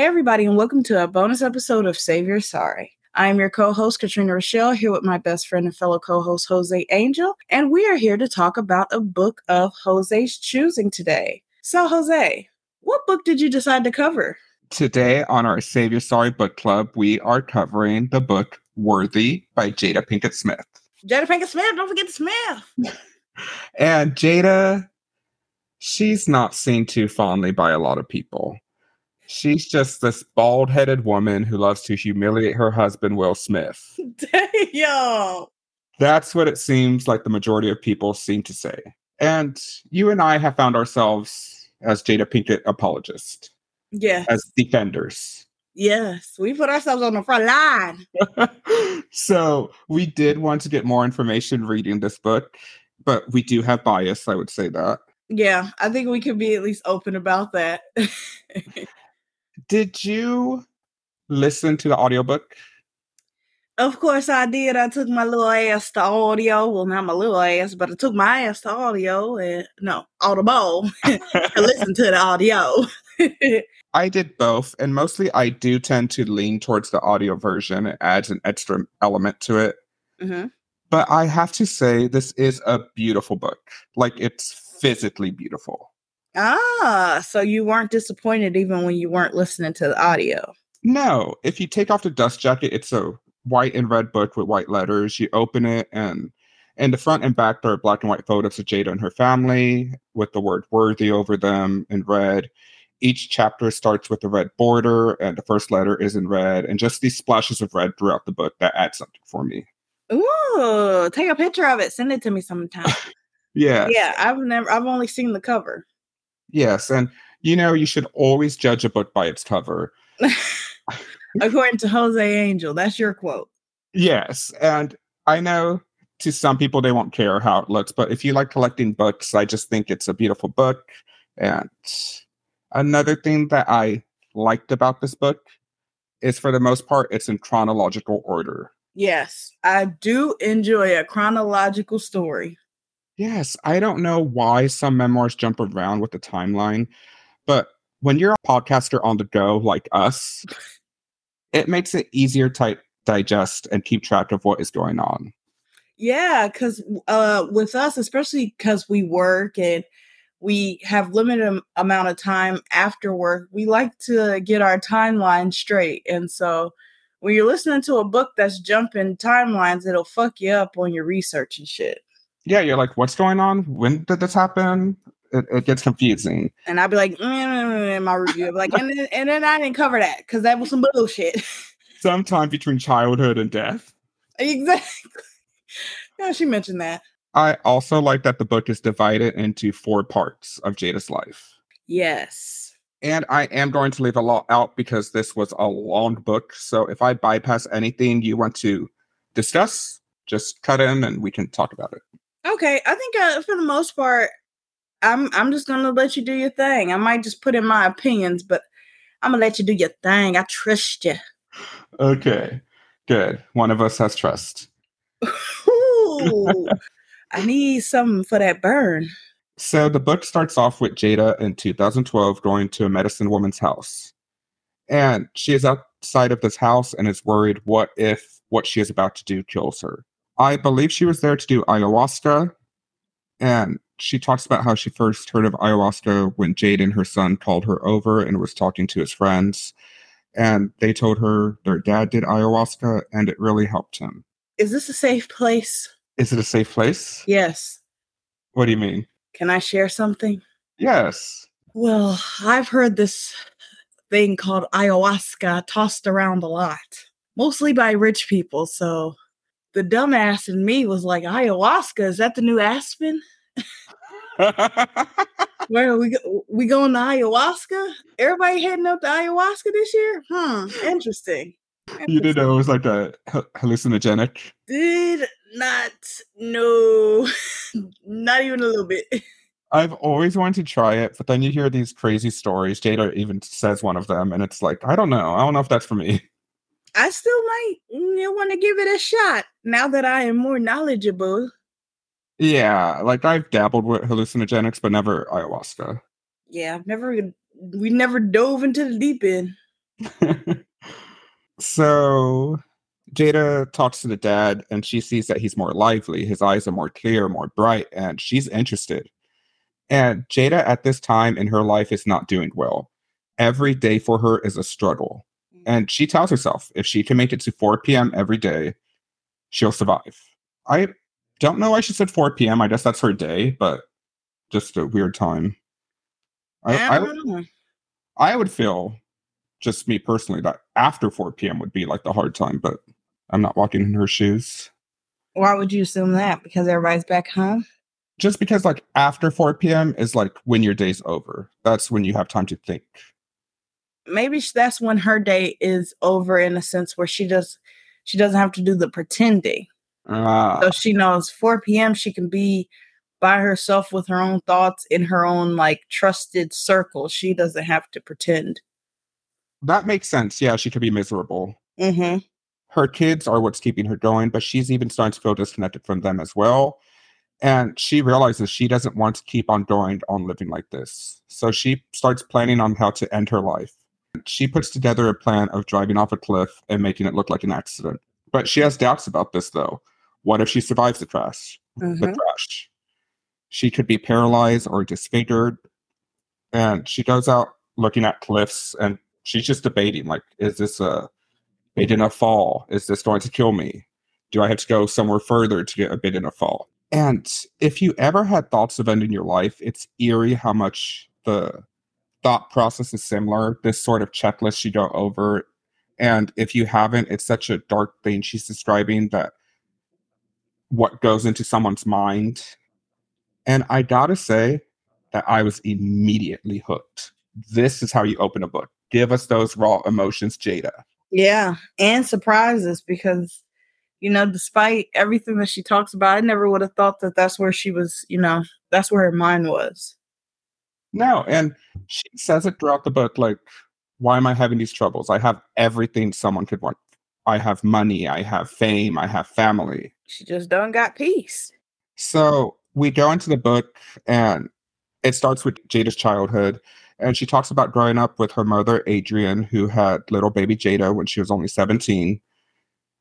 Hey, everybody, and welcome to a bonus episode of Save Your Sorry. I am your co host, Katrina Rochelle, here with my best friend and fellow co host, Jose Angel, and we are here to talk about a book of Jose's choosing today. So, Jose, what book did you decide to cover? Today on our Save Your Sorry book club, we are covering the book Worthy by Jada Pinkett Smith. Jada Pinkett Smith, don't forget the Smith. and Jada, she's not seen too fondly by a lot of people. She's just this bald headed woman who loves to humiliate her husband, Will Smith. Damn. That's what it seems like the majority of people seem to say. And you and I have found ourselves as Jada Pinkett apologists. Yes. As defenders. Yes. We put ourselves on the front line. so we did want to get more information reading this book, but we do have bias, I would say that. Yeah, I think we could be at least open about that. Did you listen to the audiobook? Of course I did. I took my little ass to audio. Well, not my little ass, but I took my ass to audio and no, audible to listen to the audio. I did both, and mostly I do tend to lean towards the audio version. It adds an extra element to it. Mm-hmm. But I have to say, this is a beautiful book. Like, it's physically beautiful. Ah, so you weren't disappointed even when you weren't listening to the audio. No, if you take off the dust jacket, it's a white and red book with white letters. You open it, and in the front and back, there are black and white photos of Jada and her family with the word worthy over them in red. Each chapter starts with a red border, and the first letter is in red, and just these splashes of red throughout the book that add something for me. Ooh, take a picture of it, send it to me sometime. yeah. Yeah, I've never I've only seen the cover. Yes, and you know you should always judge a book by its cover. According to Jose Angel, that's your quote. Yes, and I know to some people they won't care how it looks, but if you like collecting books, I just think it's a beautiful book. And another thing that I liked about this book is for the most part it's in chronological order. Yes, I do enjoy a chronological story. Yes, I don't know why some memoirs jump around with the timeline, but when you're a podcaster on the go like us, it makes it easier to digest and keep track of what is going on. Yeah, because uh, with us, especially because we work and we have limited amount of time after work, we like to get our timeline straight. And so when you're listening to a book that's jumping timelines, it'll fuck you up on your research and shit yeah, you're like, what's going on? When did this happen? It, it gets confusing. And I'd be like, mm, in my review, I'd be like, and then, and then I didn't cover that because that was some bullshit. Sometime between childhood and death. Exactly. Yeah, she mentioned that. I also like that the book is divided into four parts of Jada's life. Yes. And I am going to leave a lot out because this was a long book. So if I bypass anything you want to discuss, just cut in and we can talk about it. Okay, I think uh, for the most part, I'm I'm just gonna let you do your thing. I might just put in my opinions, but I'm gonna let you do your thing. I trust you. Okay, good. One of us has trust. Ooh, I need something for that burn. So the book starts off with Jada in 2012 going to a medicine woman's house. And she is outside of this house and is worried what if what she is about to do kills her. I believe she was there to do ayahuasca. And she talks about how she first heard of ayahuasca when Jaden her son called her over and was talking to his friends. And they told her their dad did ayahuasca and it really helped him. Is this a safe place? Is it a safe place? Yes. What do you mean? Can I share something? Yes. Well, I've heard this thing called ayahuasca tossed around a lot, mostly by rich people. So the dumbass in me was like, ayahuasca, is that the new Aspen? Where we go, we going to ayahuasca? Everybody heading up to ayahuasca this year? Hmm, interesting. interesting. You didn't know it was like a hallucinogenic? Did not know, not even a little bit. I've always wanted to try it, but then you hear these crazy stories. Jada even says one of them, and it's like, I don't know. I don't know if that's for me. I still might mm, you want to give it a shot now that I am more knowledgeable. Yeah, like I've dabbled with hallucinogenics, but never ayahuasca. Yeah, I've never we never dove into the deep end. so Jada talks to the dad and she sees that he's more lively. His eyes are more clear, more bright, and she's interested. And Jada at this time in her life is not doing well. Every day for her is a struggle. And she tells herself if she can make it to 4 p.m. every day, she'll survive. I don't know why she said 4 p.m. I guess that's her day, but just a weird time. I, I, I, I would feel, just me personally, that after 4 p.m. would be like the hard time, but I'm not walking in her shoes. Why would you assume that? Because everybody's back home? Just because, like, after 4 p.m. is like when your day's over. That's when you have time to think. Maybe that's when her day is over in a sense where she does she doesn't have to do the pretending. Uh, so she knows 4 p.m. she can be by herself with her own thoughts in her own like trusted circle. She doesn't have to pretend. That makes sense. Yeah, she could be miserable. Mm-hmm her kids are what's keeping her going, but she's even starting to feel disconnected from them as well. And she realizes she doesn't want to keep on going on living like this. So she starts planning on how to end her life. She puts together a plan of driving off a cliff and making it look like an accident. But she has doubts about this though. What if she survives the crash? Mm-hmm. The crash. She could be paralyzed or disfigured. And she goes out looking at cliffs and she's just debating like, is this a big enough fall? Is this going to kill me? Do I have to go somewhere further to get a big enough fall? And if you ever had thoughts of ending your life, it's eerie how much the thought process is similar. This sort of checklist you go over. And if you haven't, it's such a dark thing she's describing that what goes into someone's mind. And I gotta say that I was immediately hooked. This is how you open a book. Give us those raw emotions, Jada. Yeah, and surprises because you know, despite everything that she talks about, I never would have thought that that's where she was, you know, that's where her mind was. No, and she says it throughout the book like, why am I having these troubles? I have everything someone could want. I have money, I have fame, I have family. She just don't got peace. So we go into the book and it starts with Jada's childhood and she talks about growing up with her mother, Adrienne, who had little baby Jada when she was only 17.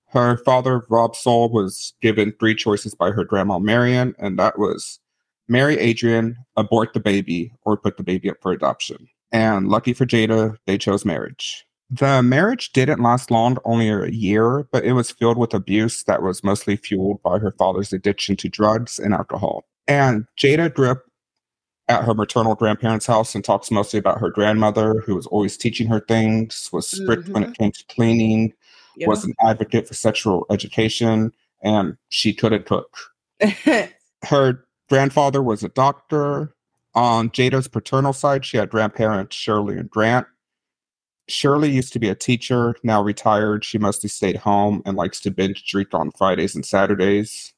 Her father, Robsol, was given three choices by her grandma, Marion, and that was marry Adrienne, abort the baby, or put the baby up for adoption. And lucky for Jada, they chose marriage. The marriage didn't last long, only a year, but it was filled with abuse that was mostly fueled by her father's addiction to drugs and alcohol. And Jada grew up at her maternal grandparents' house and talks mostly about her grandmother, who was always teaching her things, was strict mm-hmm. when it mm-hmm. came to cleaning, yeah. was an advocate for sexual education, and she couldn't cook. her grandfather was a doctor. On Jada's paternal side, she had grandparents Shirley and Grant. Shirley used to be a teacher, now retired. She mostly stayed home and likes to binge drink on Fridays and Saturdays.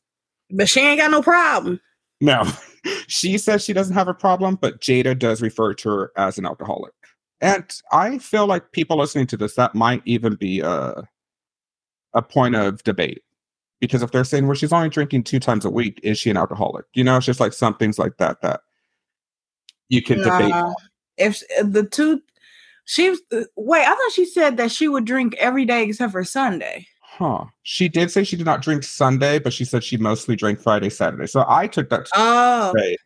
But she ain't got no problem. No. she says she doesn't have a problem, but Jada does refer to her as an alcoholic. And I feel like people listening to this, that might even be a, a point of debate. Because if they're saying, well, she's only drinking two times a week, is she an alcoholic? You know, it's just like some things like that that you can nah, debate. If the two, she uh, wait, I thought she said that she would drink every day except for Sunday. Huh. She did say she did not drink Sunday, but she said she mostly drank Friday, Saturday. So I took that. Oh, okay.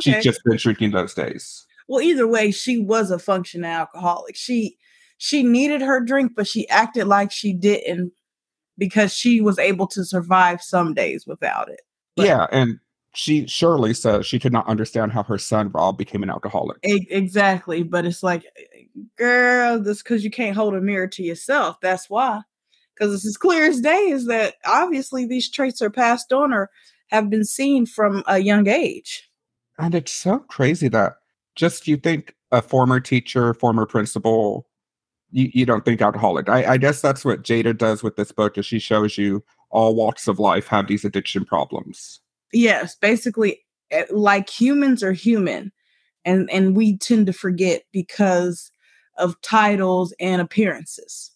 She's just been drinking those days. Well, either way, she was a functioning alcoholic. She she needed her drink, but she acted like she didn't because she was able to survive some days without it. But yeah, and she surely says she could not understand how her son Rob became an alcoholic. Exactly, but it's like, girl, this because you can't hold a mirror to yourself. That's why because it's as clear as day is that obviously these traits are passed on or have been seen from a young age. And it's so crazy that just you think a former teacher, former principal, you, you don't think alcoholic. I, I guess that's what Jada does with this book is she shows you all walks of life have these addiction problems. Yes, basically eh, like humans are human and and we tend to forget because of titles and appearances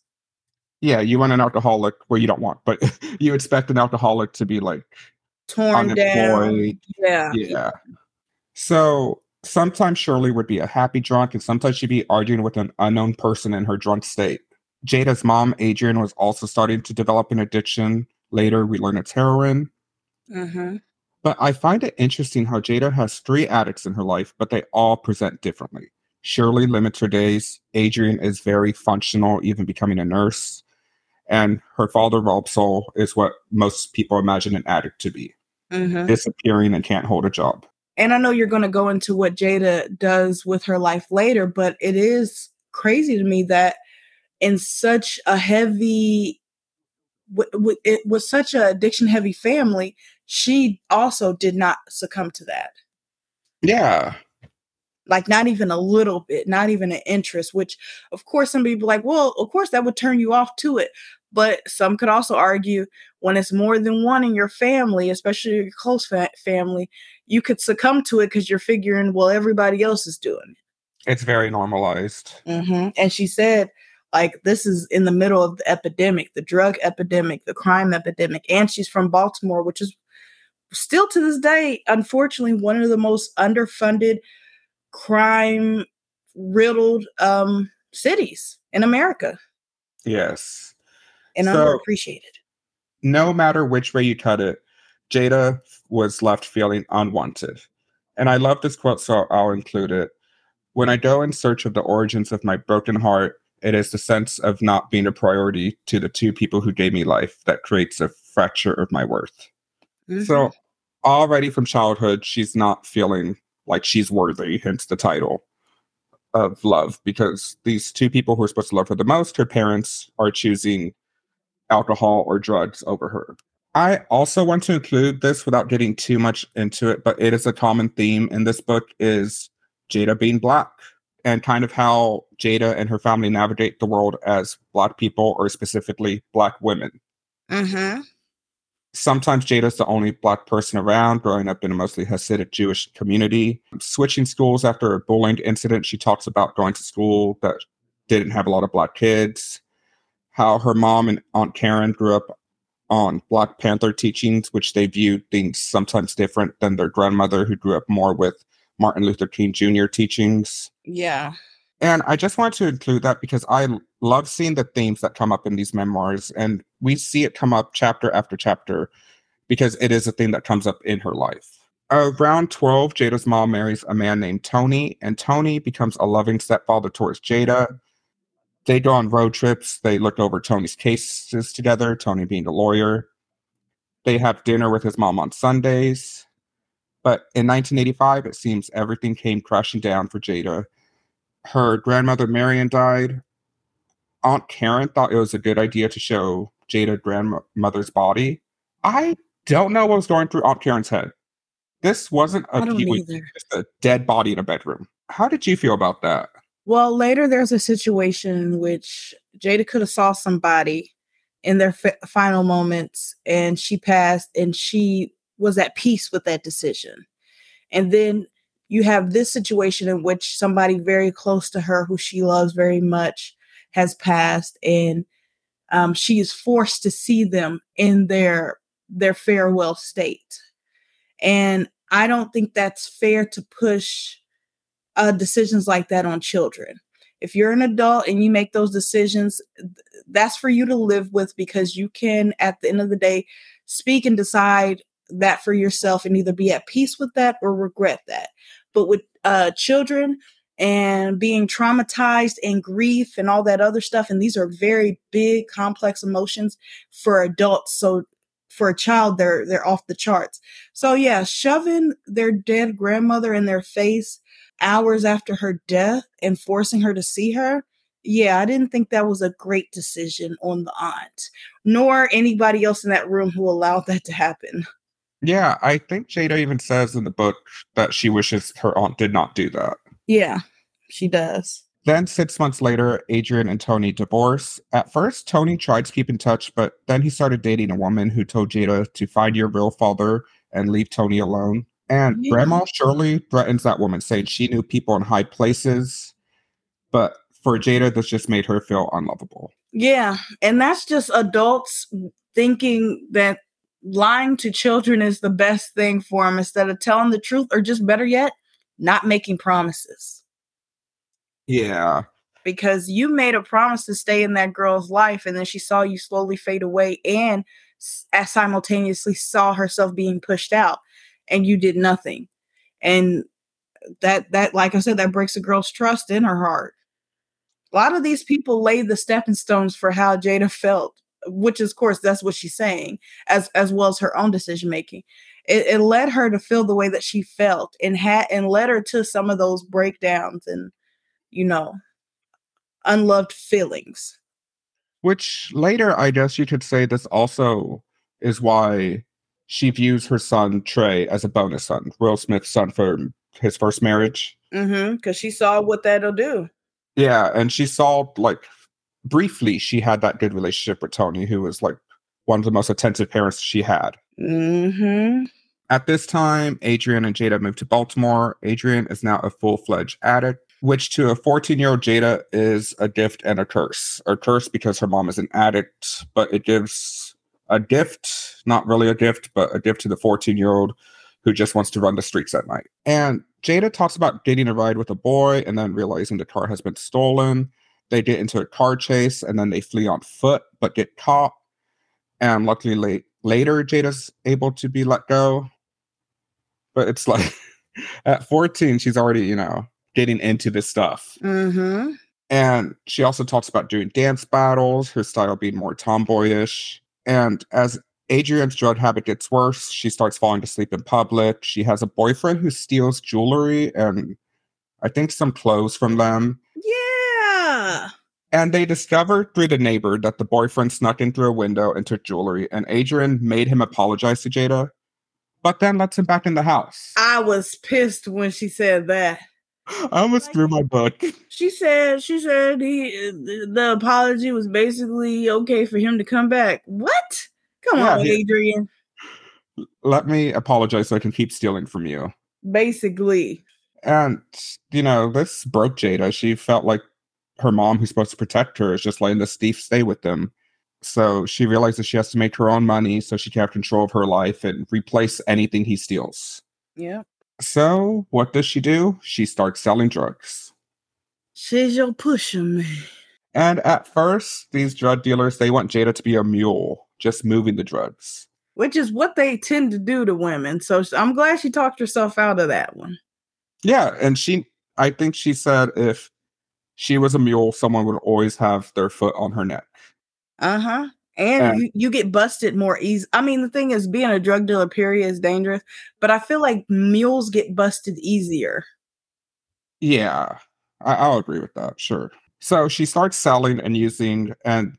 yeah, you want an alcoholic where you don't want, but you expect an alcoholic to be like torn down. Yeah. Yeah. So sometimes Shirley would be a happy drunk and sometimes she'd be arguing with an unknown person in her drunk state. Jada's mom, Adrienne, was also starting to develop an addiction. Later, we learn it's heroin. Mm-hmm. But I find it interesting how Jada has three addicts in her life, but they all present differently. Shirley limits her days. Adrienne is very functional, even becoming a nurse. And her father, Robsol, is what most people imagine an addict to be Mm-hmm. disappearing and can't hold a job. And I know you're going to go into what Jada does with her life later, but it is crazy to me that in such a heavy, w- w- it was such a addiction heavy family, she also did not succumb to that. Yeah. Like not even a little bit, not even an interest. Which, of course, some people like, well, of course that would turn you off to it. But some could also argue when it's more than one in your family, especially your close fa- family, you could succumb to it because you're figuring, well, everybody else is doing it. It's very normalized. it. hmm And she said, like, this is in the middle of the epidemic, the drug epidemic, the crime epidemic. And she's from Baltimore, which is still to this day, unfortunately, one of the most underfunded, crime riddled um, cities in America Yes. and So- underappreciated. No matter which way you cut it, Jada was left feeling unwanted. And I love this quote, so I'll include it. When I go in search of the origins of my broken heart, it is the sense of not being a priority to the two people who gave me life that creates a fracture of my worth. Mm-hmm. So already from childhood, she's not feeling like she's worthy, hence the title of love, because these two people who are supposed to love her the most, her parents, are choosing alcohol or drugs over her. I also want to include this without getting too much into it, but it is a common theme in this book is Jada being black and kind of how Jada and her family navigate the world as black people or specifically black women Mm-hmm. sometimes Jada's the only black person around, growing up in a mostly Hasidic Jewish community. Switching schools after a bullying incident, she talks about going to school that didn't have a lot of black kids. How her mom and Aunt Karen grew up on Black Panther teachings, which they viewed things sometimes different than their grandmother, who grew up more with Martin Luther King Jr. teachings. Yeah. And I just wanted to include that because I love seeing the themes that come up in these memoirs. And we see it come up chapter after chapter because it is a thing that comes up in her life. Around 12, Jada's mom marries a man named Tony, and Tony becomes a loving stepfather towards Jada. They go on road trips. They look over Tony's cases together, Tony being a lawyer. They have dinner with his mom on Sundays. But in 1985, it seems everything came crashing down for Jada her grandmother Marion died. Aunt Karen thought it was a good idea to show Jada grandmother's body. I don't know what was going through Aunt Karen's head. This wasn't a I don't Kiwi, either. just a dead body in a bedroom. How did you feel about that? Well, later there's a situation in which Jada could have saw somebody in their fi- final moments and she passed and she was at peace with that decision. And then you have this situation in which somebody very close to her who she loves very much has passed and um, she is forced to see them in their their farewell state. And I don't think that's fair to push uh, decisions like that on children. If you're an adult and you make those decisions, that's for you to live with because you can, at the end of the day, speak and decide that for yourself and either be at peace with that or regret that. But with uh, children and being traumatized and grief and all that other stuff, and these are very big, complex emotions for adults. So for a child, they're they're off the charts. So yeah, shoving their dead grandmother in their face hours after her death and forcing her to see her. Yeah, I didn't think that was a great decision on the aunt, nor anybody else in that room who allowed that to happen. Yeah, I think Jada even says in the book that she wishes her aunt did not do that. Yeah, she does. Then, six months later, Adrienne and Tony divorce. At first, Tony tried to keep in touch, but then he started dating a woman who told Jada to find your real father and leave Tony alone. And Yeah. Grandma Shirley threatens that woman, saying she knew people in high places. But for Jada, this just made her feel unlovable. Yeah, and that's just adults thinking that lying to children is the best thing for them instead of telling the truth, or just better yet, not making promises. Yeah. because you made a promise to stay in that girl's life and then she saw you slowly fade away and simultaneously saw herself being pushed out and you did nothing. And that that like I said that breaks a girl's trust in her heart. A lot of these people laid the stepping stones for how Jada felt, which is, of course, that's what she's saying, as as well as her own decision making. It, it led her to feel the way that she felt, and had and led her to some of those breakdowns and, you know, unloved feelings. Which later, I guess you could say this also is why she views her son Trey as a bonus son, Will Smith's son for his first marriage. Mm-hmm. Because she saw what that'll do. Yeah, and she saw like briefly she had that good relationship with Tony, who was like one of the most attentive parents she had. Mm-hmm. At this time, Adrienne and Jada moved to Baltimore. Adrienne is now a full fledged addict, which to a 14 year old Jada is a gift and a curse. A curse because her mom is an addict, but it gives a gift, not really a gift, but a gift to the 14 year old who just wants to run the streets at night. And Jada talks about getting a ride with a boy and then realizing the car has been stolen. They get into a car chase and then they flee on foot but get caught. And luckily, late, later, Jada's able to be let go. But it's like at 14, she's already, you know, getting into this stuff. Mm-hmm. And she also talks about doing dance battles, her style being more tomboyish. And as Adrienne's drug habit gets worse, she starts falling to sleep in public. She has a boyfriend who steals jewelry and I think some clothes from them. Yeah. And they discover through the neighbor that the boyfriend snuck in through a window and took jewelry, and Adrienne made him apologize to Jada, but then lets him back in the house. I was pissed when she said that. I almost threw my book. She said she said he the apology was basically okay for him to come back. What? Come Yeah, on, he- Adrienne. Let me apologize so I can keep stealing from you. Basically. And, you know, this broke Jada. She felt like her mom, who's supposed to protect her, is just letting this thief stay with them. So she realizes she has to make her own money so she can have control of her life and replace anything he steals. Yeah. So what does she do? She starts selling drugs. She's your pusher man. And at first, these drug dealers, they want Jada to be a mule, just moving the drugs. Which is what they tend to do to women. So I'm glad she talked herself out of that one. Yeah, and she I think she said if she was a mule, someone would always have their foot on her neck. Uh-huh. And you, you get busted more easy. I mean, the thing is, being a drug dealer, period, is dangerous. But I feel like mules get busted easier. Yeah, I, I'll agree with that. Sure. So she starts selling and using, and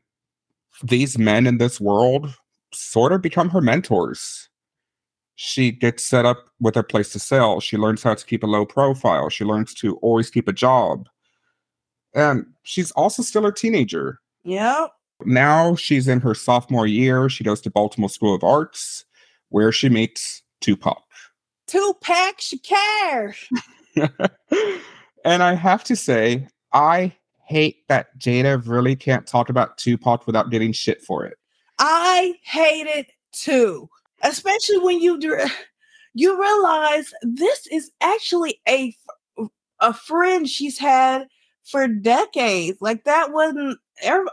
these men in this world sort of become her mentors. She gets set up with a place to sell. She learns how to keep a low profile. She learns to always keep a job. And she's also still a teenager. Yep. Now she's in her sophomore year. She goes to Baltimore School of Arts, where she meets Tupac. Tupac cash. and I have to say, I hate that Jada really can't talk about Tupac without getting shit for it. I hate it too, especially when you dir- you realize this is actually a a friend she's had for decades. Like that wasn't ever.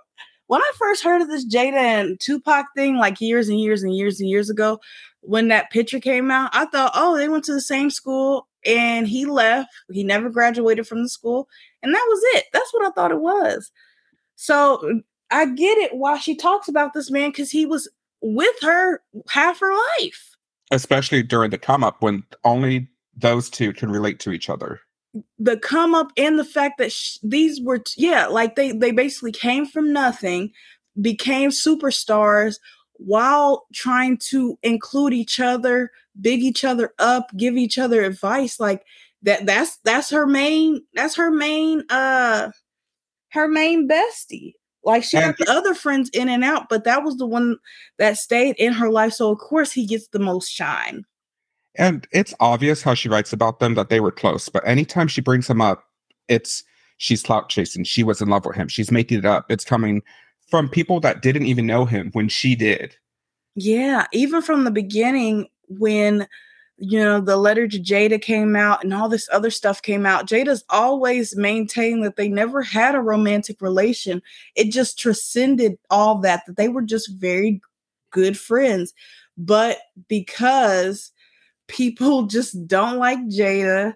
When I first heard of this Jada and Tupac thing, like years and years and years and years ago, when that picture came out, I thought, oh, they went to the same school and he left. He never graduated from the school, and that was it. That's what I thought it was. So I get it why she talks about this man because he was with her half her life. Especially during the come up when only those two can relate to each other. The come up and the fact that sh- these were, t- yeah, like they they basically came from nothing, became superstars while trying to include each other, big each other up, give each other advice. Like that. That's that's her main. That's her main. Uh, her main bestie. Like she got the other friends in and out, but that was the one that stayed in her life. So of course he gets the most shine. And it's obvious how she writes about them that they were close, but anytime she brings him up, it's she's clout chasing. She was in love with him. She's making it up. It's coming from people that didn't even know him when she did. Yeah, even from the beginning when you know, the letter to Jada came out and all this other stuff came out. Jada's always maintained that they never had a romantic relation. It just transcended all that, that they were just very good friends. But because people just don't like Jada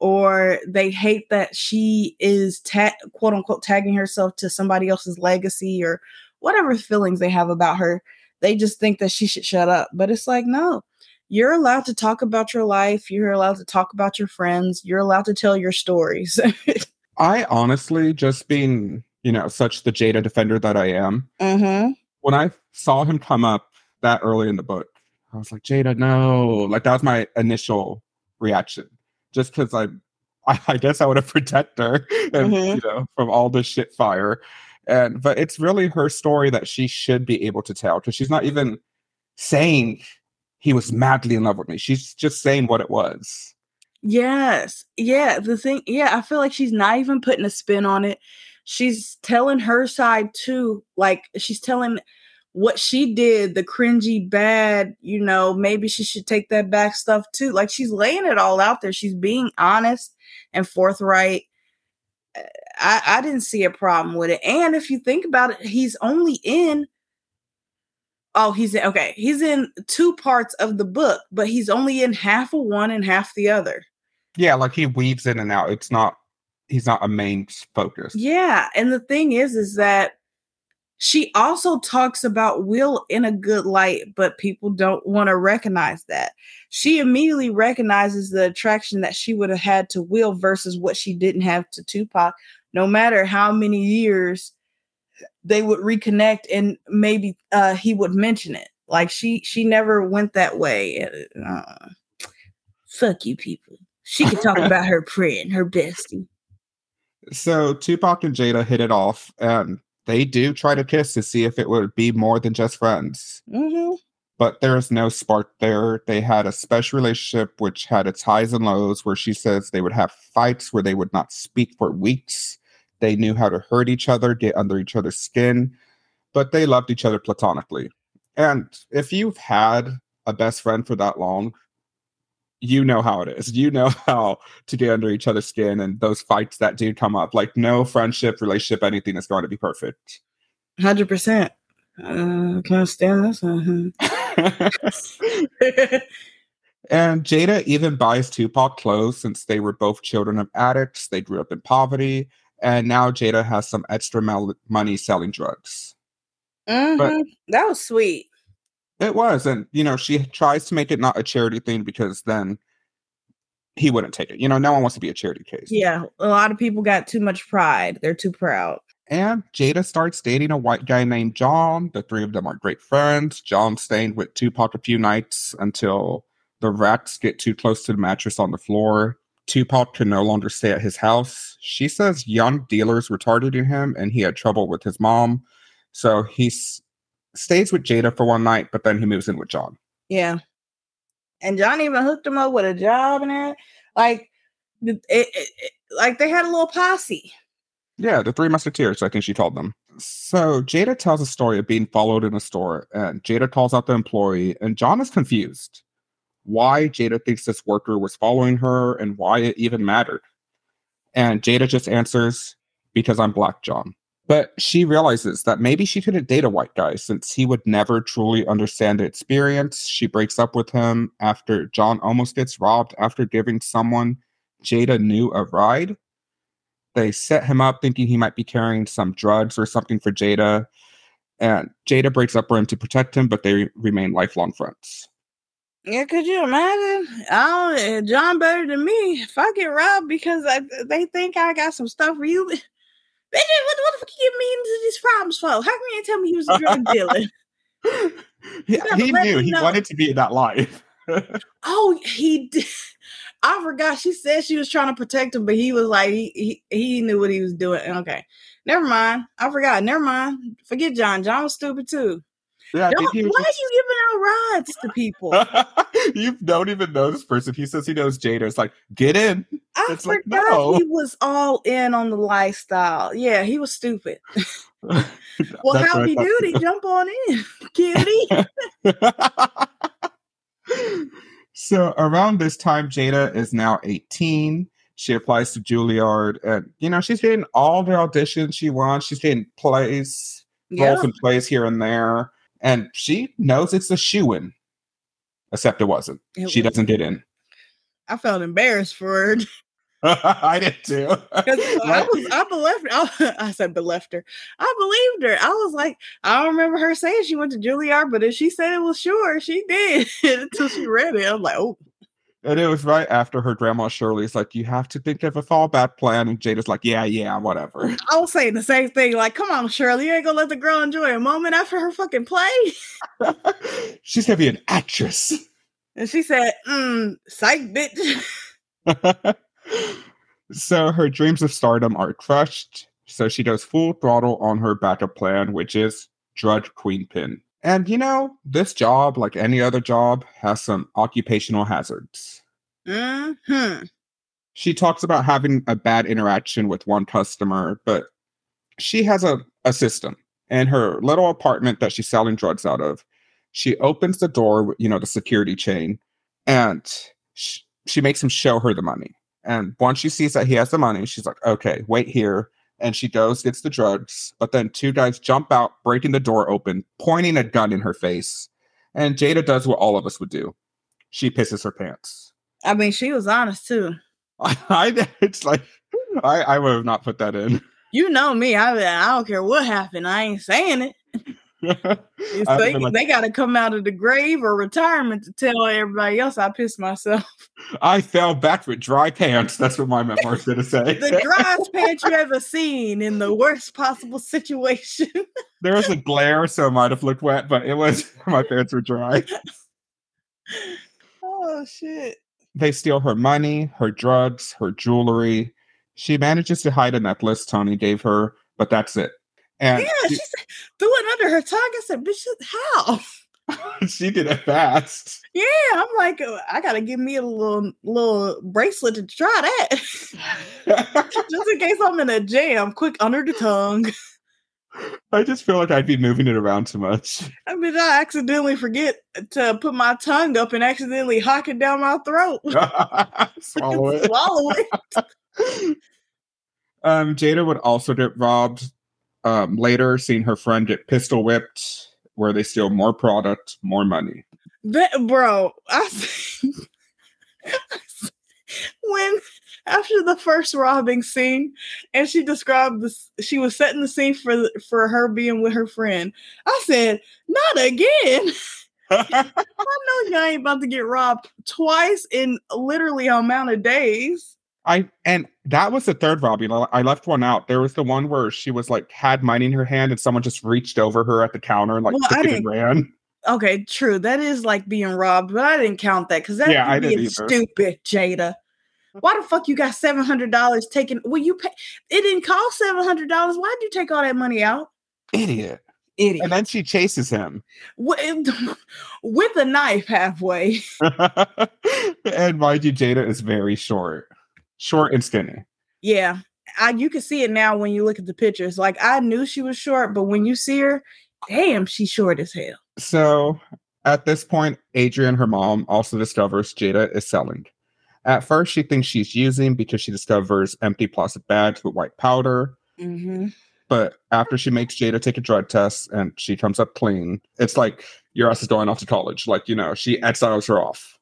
or they hate that she is ta- quote unquote tagging herself to somebody else's legacy or whatever feelings they have about her, they just think that she should shut up. But it's like, no, you're allowed to talk about your life. You're allowed to talk about your friends. You're allowed to tell your stories. I honestly, just being, you know, such the Jada defender that I am, mm-hmm. when I saw him come up that early in the book, I was like, Jada, no. Like, that was my initial reaction. Just because I, I, guess I would have protect her and, mm-hmm. you know, from all the shit fire. And, but it's really her story that she should be able to tell because she's not even saying he was madly in love with me. She's just saying what it was. Yes. Yeah. The thing, yeah, I feel like she's not even putting a spin on it. She's telling her side too. Like she's telling what she did, the cringy, bad, you know, maybe she should take that back stuff too. Like she's laying it all out there. She's being honest and forthright. I, I didn't see a problem with it. And if you think about it, he's only in Oh, he's in, okay. He's in two parts of the book, but he's only in half of one and half the other. Yeah, like he weaves in and out. It's not he's not a main focus. Yeah, and the thing is is that she also talks about Will in a good light, but people don't want to recognize that. She immediately recognizes the attraction that she would have had to Will versus what she didn't have to Tupac, no matter how many years they would reconnect and maybe uh, he would mention it. Like she she never went that way. Uh, fuck you people. She could talk about her friend, her bestie. So Tupac and Jada hit it off, and they do try to kiss to see if it would be more than just friends. Mm-hmm. But there is no spark there. They had a special relationship which had its highs and lows, where she says they would have fights where they would not speak for weeks. They knew how to hurt each other, get under each other's skin, but they loved each other platonically. And if you've had a best friend for that long, you know how it is. You know how to get under each other's skin and those fights that do come up. Like no friendship, relationship, anything is going to be perfect. Hundred percent. Uh, can't stand this. Uh-huh. and Jada even buys Tupac clothes since they were both children of addicts. They grew up in poverty, and now Jada has some extra mel- money selling drugs. Mm-hmm. But that was sweet. It was, and you know, she tries to make it not a charity thing because then he wouldn't take it. You know, no one wants to be a charity case. Yeah, a lot of people got too much pride. They're too proud. And Jada starts dating a white guy named John. The three of them are great friends. John staying with Tupac a few nights until the rats get too close to the mattress on the floor. Tupac could no longer stay at his house. She says young dealers were targeting him and he had trouble with his mom. So he s- stays with Jada for one night, but then he moves in with John. Yeah. And John even hooked him up with a job and that. Like, it, it, it, like they had a little posse. Yeah, the Three Musketeers, I think she told them. So Jada tells a story of being followed in a store, and Jada calls out the employee, and John is confused why Jada thinks this worker was following her and why it even mattered. And Jada just answers, because I'm Black John. But she realizes that maybe she couldn't date a white guy since he would never truly understand the experience. She breaks up with him after John almost gets robbed after giving someone Jada knew a ride. They set him up thinking he might be carrying some drugs or something for Jada. And Jada breaks up with him to protect him, but they remain lifelong friends. Yeah, could you imagine? Oh, John better than me. If I get robbed because I, they think I got some stuff for you, bitch, what, what the fuck you get me into these problems for? How can you tell me you was a drug dealer? yeah, he knew he know. wanted to be in that life. oh, he did. I forgot. She said she was trying to protect him, but he was like he he, he knew what he was doing. Okay, never mind. I forgot. Never mind. Forget John. John was stupid too. Yeah, why are you giving out rides to people? you don't even know this person. He says he knows Jada. It's like, get in. I it's forgot like, no. he was all in on the lifestyle. Yeah, he was stupid. well, howdy doody, jump on in, kitty. So around this time, Jada is now 18. She applies to Juilliard, and you know she's getting all the auditions she wants. She's getting plays, Yeah. roles and plays here and there, and she knows it's a shoe in. Except it wasn't. It she was- doesn't get in. I felt embarrassed for her. I did too. I was, I believed, I, I said believed her. I believed her. I was like, I don't remember her saying she went to Juilliard, but if she said it was sure, she did until she read it. I'm like, oh, And it was right after her grandma Shirley's like, you have to think of a fallback plan. And Jada's like, yeah, yeah, whatever. I was saying the same thing. Like, come on, Shirley, you ain't gonna let the girl enjoy a moment after her fucking play. She's gonna be an actress. And she said, mm, psych, bitch. so her dreams of stardom are crushed. So she goes full throttle on her backup plan, which is drug queenpin. And you know, this job, like any other job, has some occupational hazards. hmm she talks about having a bad interaction with one customer, but she has a, a system in her little apartment that she's selling drugs out of. She opens the door, you know, the security chain, and sh- she makes him show her the money. And once she sees that he has the money, she's like, okay, wait here. And she goes, gets the drugs. But then two guys jump out, breaking the door open, pointing a gun in her face. And Jada does what all of us would do. She pisses her pants. I mean, she was honest too. I it's like I I would have not put that in. You know me. I I don't care what happened. I ain't saying it. They, like- they got to come out of the grave or retirement to tell everybody else I pissed myself. I fell back with dry pants. That's what my memoir's gonna say. The driest pants you ever seen in the worst possible situation. there was a glare, so it might have looked wet, but it was my pants were dry. oh shit! They steal her money, her drugs, her jewelry. She manages to hide a necklace Tony gave her, but that's it. And Yeah, she said, threw it under her tongue. I said, "Bitch, how?" she, she did it fast. Yeah, I'm like, uh, I gotta give me a little little bracelet to try that, just in case I'm in a jam. Quick under the tongue. I just feel like I'd be moving it around too much. I mean, I accidentally forget to put my tongue up and accidentally hock it down my throat. Swallow it. Swallow it. um, Jada would also get robbed um, later, seeing her friend get pistol whipped, where they steal more product, more money. That, bro, I s- when after the first robbing scene, and she described this, she was setting the scene for for her being with her friend. I said, "Not again." I know you ain't about to get robbed twice in literally amount of days. I and that was the third robbery. I left one out. There was the one where she was like had money in her hand, and someone just reached over her at the counter and like Well, took it and ran. Okay, true. That is like being robbed, but I didn't count that because that Yeah, I didn't stupid, Jada. Why the fuck you got seven hundred dollars taken? Well, you pay. It didn't cost seven hundred dollars. Why'd you take all that money out, Idiot. idiot? And then she chases him. with, with a knife halfway. and mind you, Jada is very short, short and skinny. Yeah, I, you can see it now when you look at the pictures. Like I knew she was short, but when you see her, damn, she's short as hell. So at this point, Adrienne, her mom, also discovers Jada is selling. At first, she thinks she's using because she discovers empty plastic bags with white powder. Mm-hmm. But after she makes Jada take a drug test and she comes up clean, it's like your ass is going off to college. Like, you know, she exiles her off.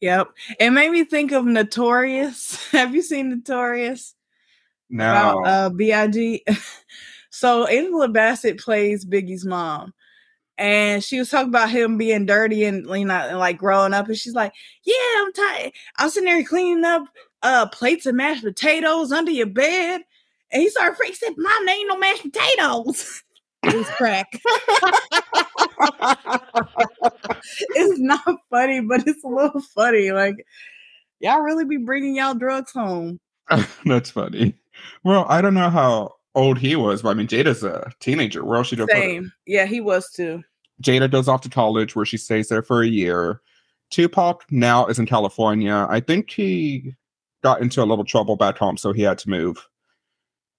Yep, it made me think of Notorious. Have you seen Notorious? No. about uh Big. so Angela Bassett plays Biggie's mom. And she was talking about him being dirty and you know, and like growing up, and she's like, "Yeah, I'm tired. I'm sitting there cleaning up uh plates of mashed potatoes under your bed." And he started freaking. "Mom, there ain't no mashed potatoes." was crack. it's not funny, but it's a little funny. Like, y'all really be bringing y'all drugs home. that's funny. Well, I don't know how old he was, but I mean, Jada's a teenager. Where else she her? Same. Yeah, he was too. Jada goes off to college where she stays there for a year. Tupac now is in California. I think he got into a little trouble back home, so he had to move.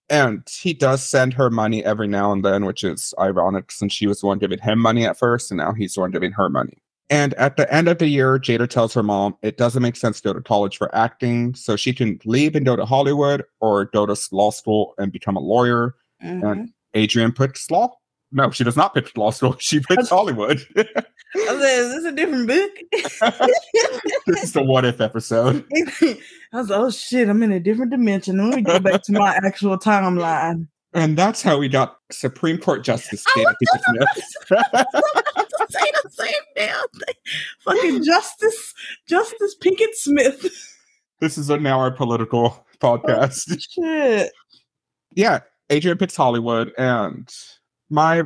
And he does send her money every now and then, which is ironic since she was the one giving him money at first, and now he's the one giving her money. And at the end of the year, Jada tells her mom it doesn't make sense to go to college for acting, so she can leave and go to Hollywood or go to law school and become a lawyer. Mhm. And Adrienne picks law. No, she does not pick law school. She picks Hollywood. I was like, is this a different book? this is the what if episode. I was like, oh shit, I'm in a different dimension. Let me go back to my actual timeline. And that's how we got Supreme Court Justice I Jada Pinkett Smith. say the same damn thing. Fucking Justice, Justice Pinkett Smith. this is a, now our political oh, podcast. Shit. yeah, Adrienne picks Hollywood, and my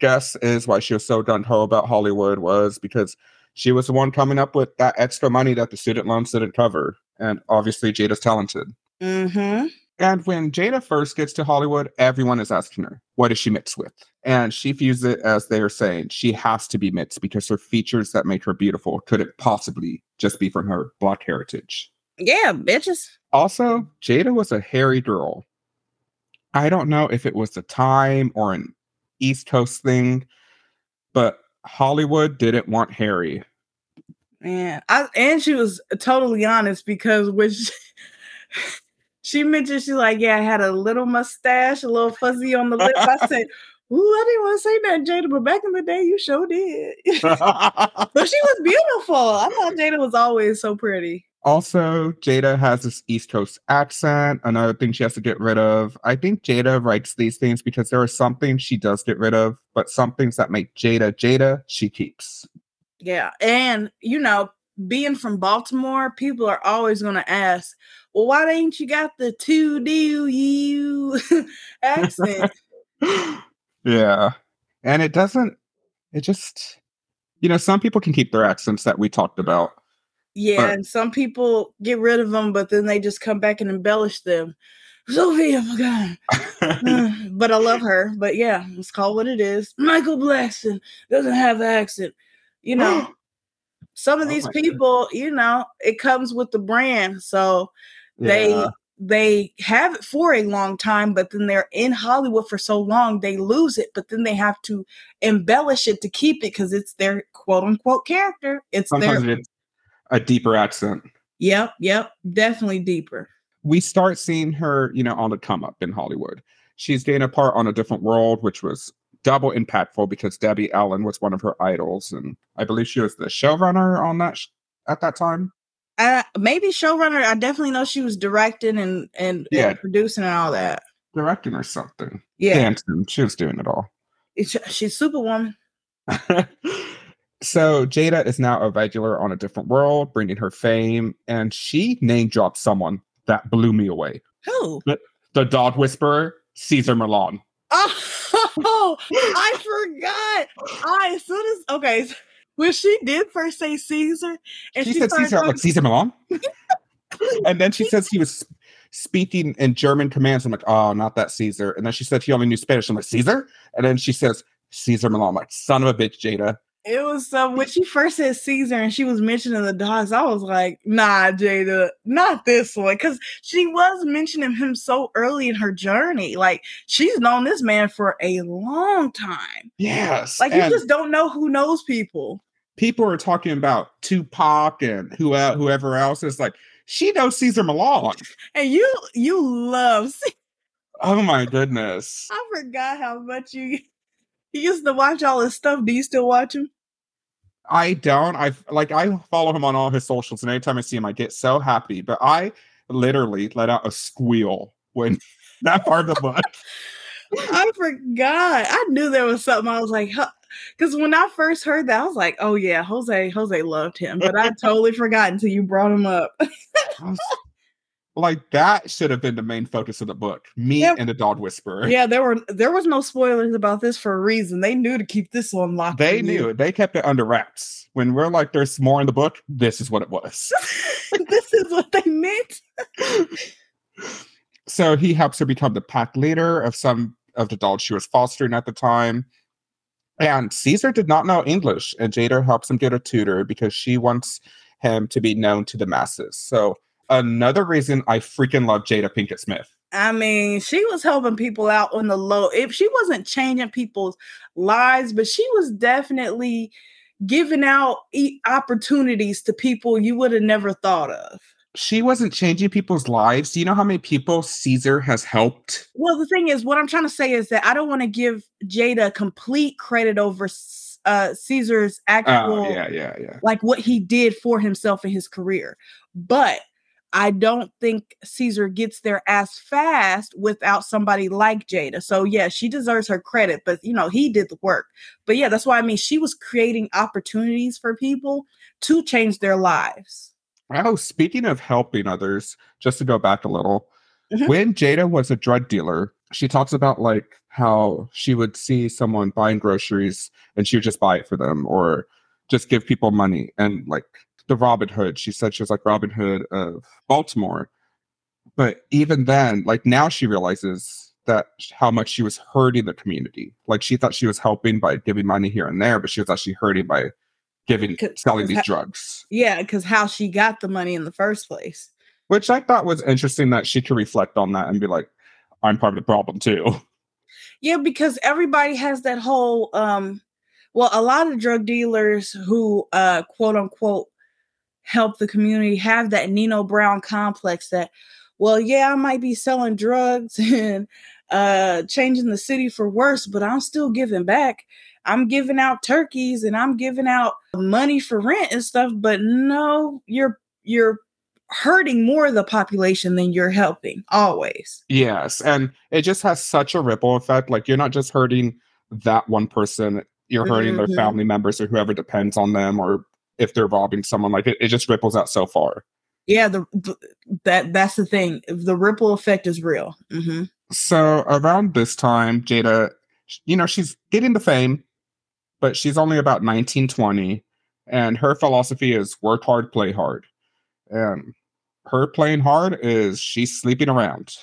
guess is why she was so gun ho about Hollywood was because she was the one coming up with that extra money that the student loans didn't cover. And obviously, Jada's talented. Mm-hmm. And when Jada first gets to Hollywood, everyone is asking her, what is she mixed with? And she views it as they are saying she has to be mixed because her features that make her beautiful couldn't possibly just be from her black heritage. Yeah, bitches. Also, Jada was a hairy girl. I don't know if it was the time or an East Coast thing, but Hollywood didn't want Harry. Man, I and she was totally honest because when she, she mentioned she's like, yeah, I had a little mustache, a little fuzzy on the lip. I said, Ooh, I didn't want to say that, Jada, but back in the day, you sure did. but she was beautiful. I thought Jada was always so pretty. Also, Jada has this East Coast accent. Another thing she has to get rid of. I think Jada writes these things because there are some things she does get rid of, but some things that make Jada Jada, she keeps. Yeah. And, you know, being from Baltimore, people are always going to ask, well, why ain't you got the two do you accent? yeah. And it doesn't, it just, you know, some people can keep their accents that we talked about. Yeah, But- and some people get rid of them, but then they just come back and embellish them. Sofia, oh my God. Uh, but I love her. But yeah, it's called what it is. Michael Blackson doesn't have the accent. You know, some of Oh these my people, you know, it comes with the brand. So they they have it for a long time, but then they're in Hollywood for so long they lose it, but then they have to embellish it to keep it because it's their quote unquote character. It's sometimes their it's a deeper accent. yep, yep, definitely deeper. we start seeing her, you know, on the come up in Hollywood. She's getting a part on a different world, which was double impactful because Debbie Allen was one of her idols, and I believe she was the showrunner on that sh- at that time. Uh, maybe showrunner. I definitely know she was directing and and, Yeah. and producing and all that. Directing or something. Yeah, Dancing. She was doing it all. It's, she's Superwoman. so Jada is now a regular on a different world, bringing her fame, and she name dropped someone that blew me away. Who? The dog whisperer, Cesar Millan. Oh, I forgot. I as soon as okay, when she did first say Caesar, and she, she, said Caesar, like Cesar Millan. and then she says he was speaking in German commands. I'm like, oh, not that Caesar. And then she said he only knew Spanish. I'm like, Caesar? And then she says Cesar Millan. I'm like, son of a bitch, Jada. It was so when she first said Caesar and she was mentioning the dogs, I was like, nah, Jada, not this one. Because she was mentioning him so early in her journey. Like she's known this man for a long time. Yes. Like you just don't know who knows people. people are talking about Tupac and who whoever else is like, she knows Cesar Millan. And you you love Oh my goodness. I forgot how much you you used to watch all his stuff. Do you still watch him? I don't. I like I follow him on all his socials, and anytime I see him, I get so happy. But I literally let out a squeal when that part of the book. I forgot. I knew there was something. I was like, huh because when I first heard that, I was like, oh yeah, Jose, Jose loved him. But I totally forgot until you brought him up. I was- like that should have been the main focus of the book. Me Yep. and the dog whisperer. yeah, there were there was no spoilers about this for a reason. They knew to keep this one locked. They knew you. They kept it under wraps. When we're like, there's more in the book, this is what it was. this is what they meant. so he helps her become the pack leader of some of the dogs she was fostering at the time. And Cesar did not know English, and Jada helps him get a tutor because she wants him to be known to the masses. So another reason I freaking love Jada Pinkett Smith. I mean, she was helping people out on the low. If she wasn't changing people's lives, but she was definitely giving out opportunities to people you would have never thought of. She wasn't changing people's lives. Do you know how many people Cesar has helped? Well, the thing is, what I'm trying to say is that I don't want to give Jada complete credit over uh, Cesar's actual, Oh, yeah, yeah, yeah. like what he did for himself in his career. But I don't think Cesar gets there as fast without somebody like Jada. So yeah, she deserves her credit, but you know, he did the work. But yeah, that's why I mean she was creating opportunities for people to change their lives. Oh, speaking of helping others, just to go back a little, Mhm. when Jada was a drug dealer, she talks about like how she would see someone buying groceries and she would just buy it for them or just give people money. And like the Robin Hood, she said she was like Robin Hood of Baltimore. But even then, like now she realizes that how much she was hurting the community. Like she thought she was helping by giving money here and there, but she was actually hurting by giving selling these ha- drugs. Yeah, because how she got the money in the first place. which I thought was interesting that she could reflect on that and be like, I'm part of the problem too. Yeah, because everybody has that whole um well, a lot of drug dealers who uh quote unquote help the community have that Nino Brown complex that well, yeah, I might be selling drugs and uh changing the city for worse, but I'm still giving back. I'm giving out turkeys and I'm giving out money for rent and stuff, but no, you're you're hurting more of the population than you're helping always. Yes. And it just has such a ripple effect. Like you're not just hurting that one person, you're hurting their Mhm. family members or whoever depends on them or if they're robbing someone. Like it, it just ripples out so far. Yeah, the, the that that's the thing. The ripple effect is real. hmm So around this time, Jada, you know, she's getting the fame, but she's only about 19, 20. And her philosophy is work hard, play hard. And her playing hard is she's sleeping around.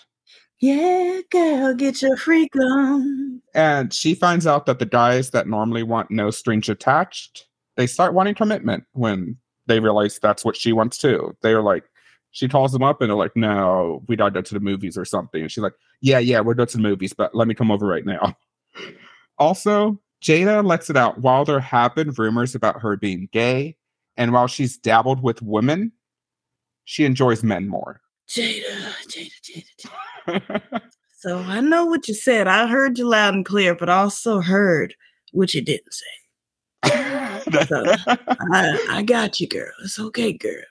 Yeah, girl, get your freak on. And she finds out that the guys that normally want no strings attached, they start wanting commitment when they realize that's what she wants too. They're like, she calls them up and they're like, no, we gotta go to the movies or something. And she's like, yeah, yeah, we're going to the movies, but let me come over right now. Also, Jada lets it out while there have been rumors about her being gay, and while she's dabbled with women, she enjoys men more. Jada, Jada, Jada, Jada. So I know what you said. I heard you loud and clear, but I also heard what you didn't say. I, I got you, girl. It's okay, girl.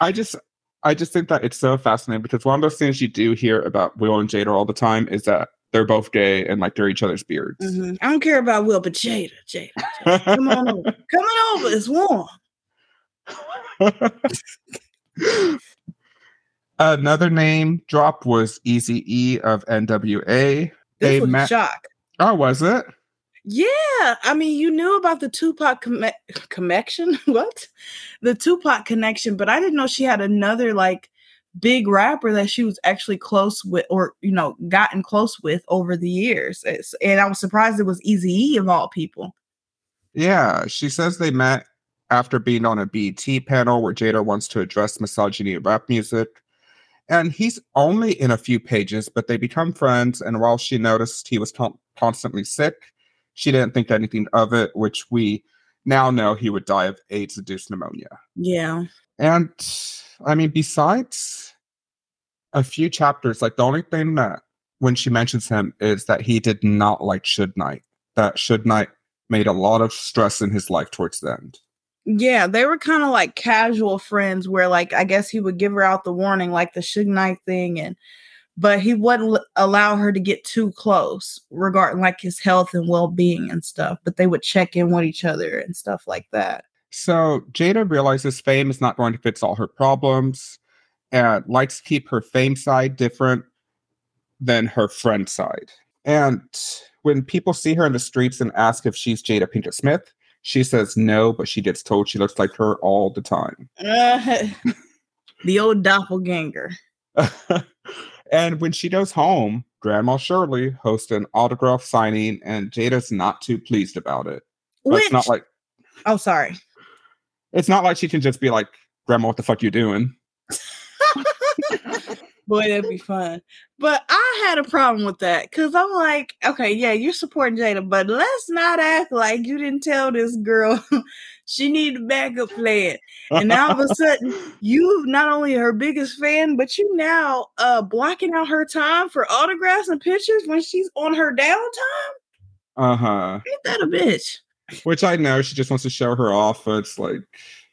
I just I just think that it's so fascinating because one of those things you do hear about Will and Jada all the time is that they're both gay and like they're each other's beards. Mhm. I don't care about Will, but Jada, Jada, Jada. Come on over. Come on over. It's warm. Another name drop was Easy E of NWA. This They was a shock. Oh, was it? Yeah, I mean, you knew about the Tupac conne- connection. what? The Tupac connection, but I didn't know she had another like big rapper that she was actually close with, or you know, gotten close with over the years. It's- and I was surprised it was Easy E of all people. Yeah, she says they met after being on a BET panel where Jada wants to address misogyny in rap music. And he's only in a few pages, but they become friends. And while she noticed he was con- constantly sick, she didn't think anything of it, which we now know he would die of AIDS induced pneumonia. Yeah, And I mean, besides a few chapters, like the only thing that when she mentions him is that he did not like Suge Knight, that Suge Knight made a lot of stress in his life towards the end. yeah, they were kind of like casual friends, where like I guess he would give her out the warning, like the Suge Knight thing, and but he wouldn't l- allow her to get too close regarding like his health and well being and stuff. But they would check in with each other and stuff like that. So Jada realizes fame is not going to fix all her problems and likes to keep her fame side different than her friend side. And when people see her in the streets and ask if she's Jada Pinkett Smith, she says no, but she gets told she looks like her all the time. the old doppelganger. and when she goes home, Grandma Shirley hosts an autograph signing, and Jada's not too pleased about it. But Which, it's not like oh, sorry. it's not like she can just be like, Grandma, what the fuck you doing? Boy, that'd be fun. But I had a problem with that because I'm like, okay, yeah, you're supporting Jada, but let's not act like you didn't tell this girl she need a backup plan. And now all of a sudden, you've not only her biggest fan, but you now uh blocking out her time for autographs and pictures when she's on her downtime. Uh huh. Ain't that a bitch? Which I know she just wants to show her off. But it's like,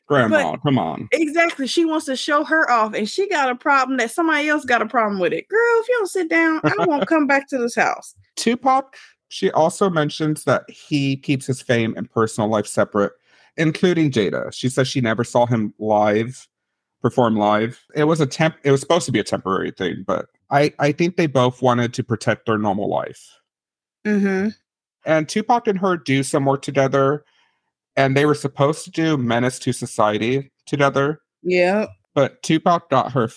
Grandma, But- come on. Exactly. She wants to show her off, and she got a problem that somebody else got a problem with it. Girl, if you don't sit down, I won't come back to this house. Tupac, she also mentions that he keeps his fame and personal life separate, including Jada. She says she never saw him live, perform live. It was a temp it was supposed to be a temporary thing, but I, I think they both wanted to protect their normal life. Mm-hmm. And Tupac and her do some work together, and they were supposed to do Menace to Society together. Yeah. but Tupac got her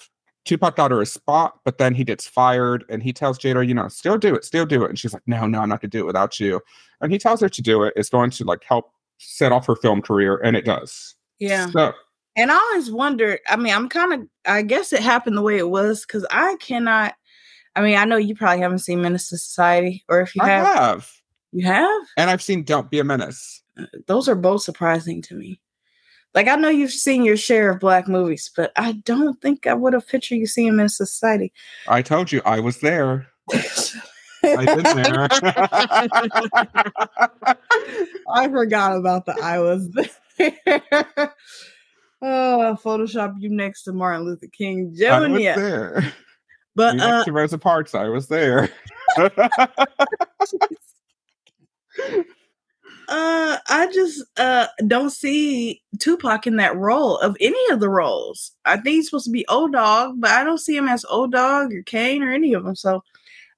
Tupac got her a spot, but then he gets fired and he tells Jada, you know, still do it, still do it. And she's like, No, no, I'm not gonna do it without you. And he tells her to do it. It's going to like help set off her film career, and it does. Yeah. So And I always wondered, I mean, I'm kind of, I guess it happened the way it was because I cannot, I mean, I know you probably haven't seen Menace to Society, or if you I have, have. you have? And I've seen Don't Be a Menace. Those are both surprising to me. Like, I know you've seen your share of black movies, but I don't think I would have pictured you seeing Menace to Society. I told you I was there. I've been there. I forgot about the I was there. oh, I'll Photoshop you next to Martin Luther King I was Jr. there. But You uh, next to Rosa Parks, I was there. uh, I just uh don't see Tupac in that role of any of the roles. I think he's supposed to be old dog, but I don't see him as old dog or Kane or any of them. So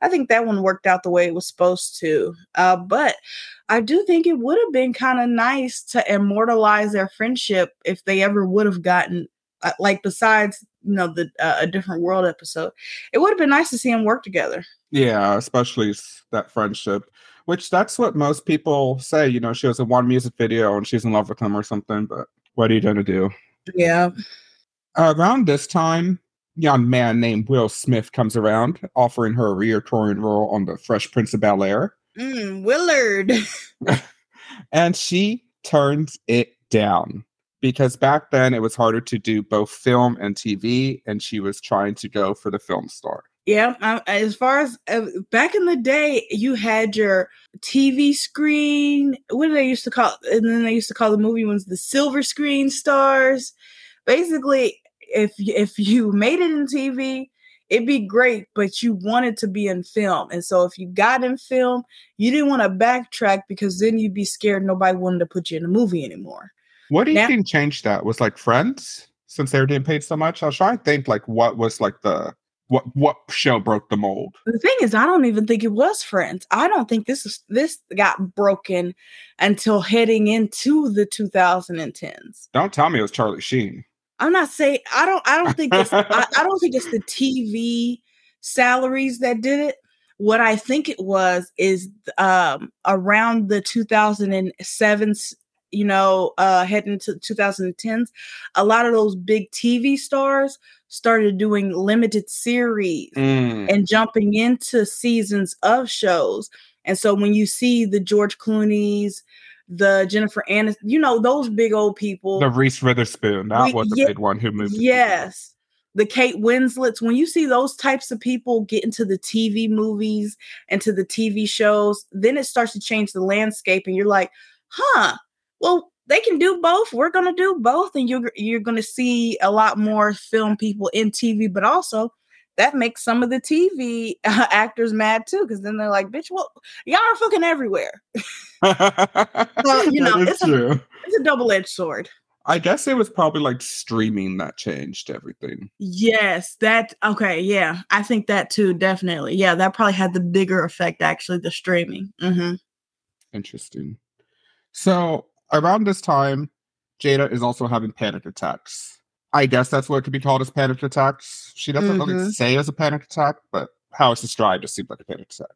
I think that one worked out the way it was supposed to. Uh, but I do think it would have been kind of nice to immortalize their friendship if they ever would have gotten uh, like besides you know the uh, a different world episode. It would have been nice to see them work together. Yeah, especially that friendship, which that's what most people say. You know, she was in one music video and she's in love with him or something, but what are you going to do? Yeah. around this time, young man named Will Smith comes around, offering her a reoccurring role on The Fresh Prince of Bel Air, Mm, Willard. and she turns it down because back then it was harder to do both film and TV, and she was trying to go for the film star. Yeah, um, as far as uh, back in the day, you had your TV screen. What did they used to call? And then they used to call the movie ones the silver screen stars. Basically, if if you made it in TV, it'd be great, but you wanted to be in film, and so if you got in film, you didn't want to backtrack because then you'd be scared nobody wanted to put you in a movie anymore. What do you Now- think changed that? Was like Friends since they were getting paid so much? I was trying to think like what was like the what what show broke the mold? The thing is, I don't even think it was Friends. I don't think this is this got broken until heading into the 2010s. Don't tell me it was Charlie Sheen. I'm not saying I don't. I don't think it's. I, I don't think it's the TV salaries that did it. What I think it was is um, around the 2007, you know, uh, heading to 2010s. A lot of those big TV stars started doing limited series Mm. and jumping into seasons of shows. And so when you see the George Clooney's, the Jennifer Aniston, you know, those big old people. The Reese Witherspoon. That We- was the yeah, big one who moved. yes. The Kate Winslets, when you see those types of people get into the TV movies and to the TV shows, then it starts to change the landscape, and you're like, huh, well, they can do both. We're gonna do both, and you're you're gonna see a lot more film people in TV, but also that makes some of the TV actors mad too, because then they're like, bitch, well, y'all are fucking everywhere. You know, it's a- It's a double-edged sword. I guess it was probably like streaming that changed everything. Yes, that okay, yeah. I think that too, definitely. Yeah, that probably had the bigger effect actually, the streaming. hmm Interesting. So around this time, Jada is also having panic attacks. I guess that's what it could be called as panic attacks. She doesn't really Mhm. say as a panic attack, but how it's described, it seems like a panic attack.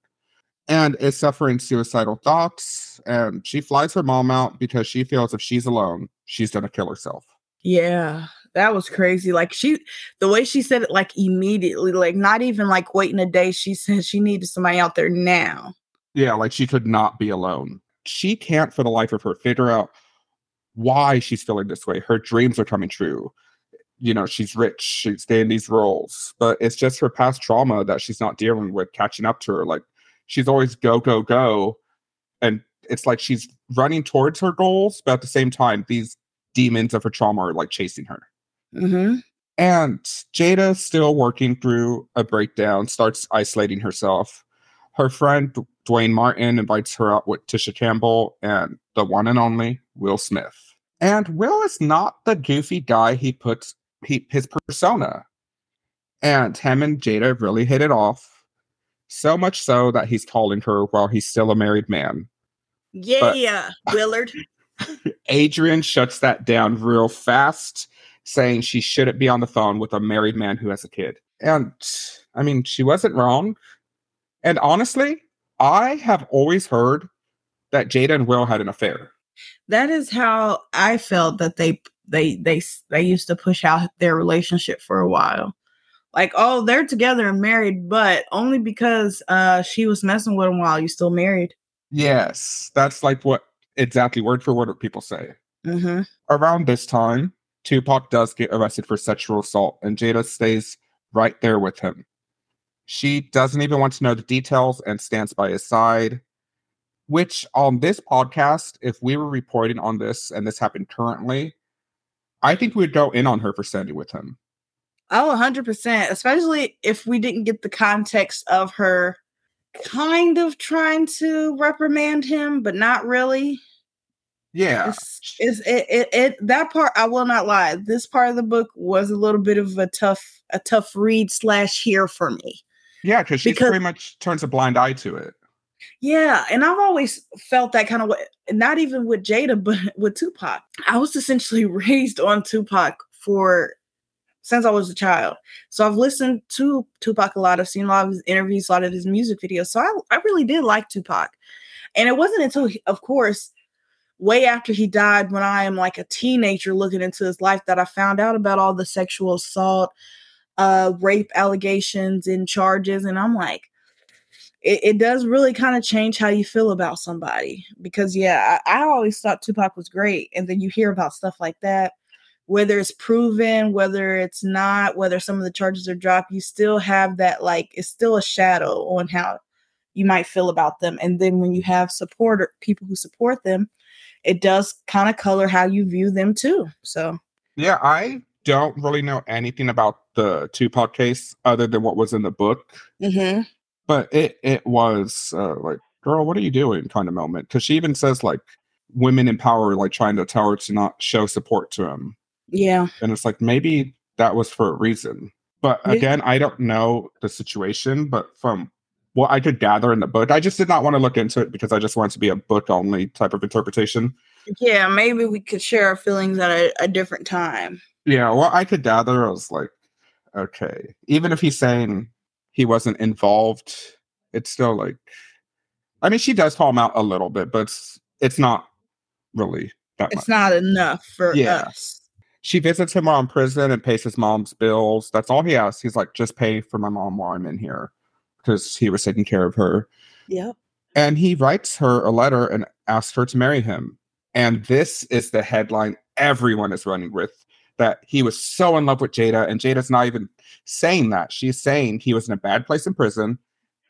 And is suffering suicidal thoughts. And she flies her mom out because she feels if she's alone, she's gonna kill herself. Yeah. that was crazy. Like she, the way she said it, like immediately, like not even like waiting a day. She said she needed somebody out there now. Yeah, like she could not be alone. She can't, for the life of her, figure out why she's feeling this way. Her dreams are coming true. You know, she's rich, she's in these roles, but it's just her past trauma that she's not dealing with catching up to her. Like she's always go, go, go. And it's like she's running towards her goals, but at the same time, these demons of her trauma are like chasing her. Mm-hmm. And Jada, still working through a breakdown, starts isolating herself. Her friend Duane Martin invites her out with Tisha Campbell and the one and only Will Smith. And Will is not the goofy guy he puts he, his persona. And him and Jada really hit it off. So much so that he's calling her while he's still a married man. Yeah, but, Willard. Adrienne shuts that down real fast, saying she shouldn't be on the phone with a married man who has a kid. And I mean, she wasn't wrong. And honestly, I have always heard that Jada and Will had an affair. That is how I felt that they they they they used to push out their relationship for a while. Like, oh, they're together and married, but only because uh she was messing with him while you still married. Yes, that's like what exactly word for word what people say. Mm-hmm. Around this time, Tupac does get arrested for sexual assault, and Jada stays right there with him. She doesn't even want to know the details and stands by his side. Which, on this podcast, if we were reporting on this and this happened currently, I think we'd go in on her for standing with him. Oh, 100%. Especially if we didn't get the context of her kind of trying to reprimand him, but not really. Yeah. It's, it's it, it, it that part I will not lie. This part of the book was a little bit of a tough a tough read slash here for me. Yeah, because she pretty much turns a blind eye to it. Yeah, and I've always felt that kind of way, not even with Jada, but with Tupac. I was essentially raised on Tupac for since I was a child. So I've listened to Tupac a lot. I've seen a lot of his interviews, a lot of his music videos. So I, I really did like Tupac. And it wasn't until, of course, way after he died, when I am like a teenager looking into his life, that I found out about all the sexual assault, uh, rape allegations and charges. And I'm like, it, it does really kind of change how you feel about somebody. Because, yeah, I, I always thought Tupac was great. And then you hear about stuff like that whether it's proven, whether it's not, whether some of the charges are dropped, you still have that like it's still a shadow on how you might feel about them. And then when you have supporter people who support them, it does kind of color how you view them too. So yeah, I don't really know anything about the Tupac case other than what was in the book. Mm-hmm. But it it was uh, like, girl, what are you doing? Kind of moment because she even says like women in power like trying to tell her to not show support to him. Yeah. And it's like maybe that was for a reason. But again, I don't know the situation, but from what I could gather in the book, I just did not want to look into it because I just wanted to be a book only type of interpretation. Yeah, maybe we could share our feelings at a, a different time. Yeah, well, I could gather, I was like, okay, even if he's saying he wasn't involved, it's still like, I mean, she does call him out a little bit, but it's, it's not really that It's much. not enough for yeah. us she visits him while in prison and pays his mom's bills. That's all he asks. He's like, just pay for my mom while I'm in here because he was taking care of her. Yep. And he writes her a letter and asks her to marry him. And this is the headline everyone is running with that he was so in love with Jada. And Jada's not even saying that. She's saying he was in a bad place in prison.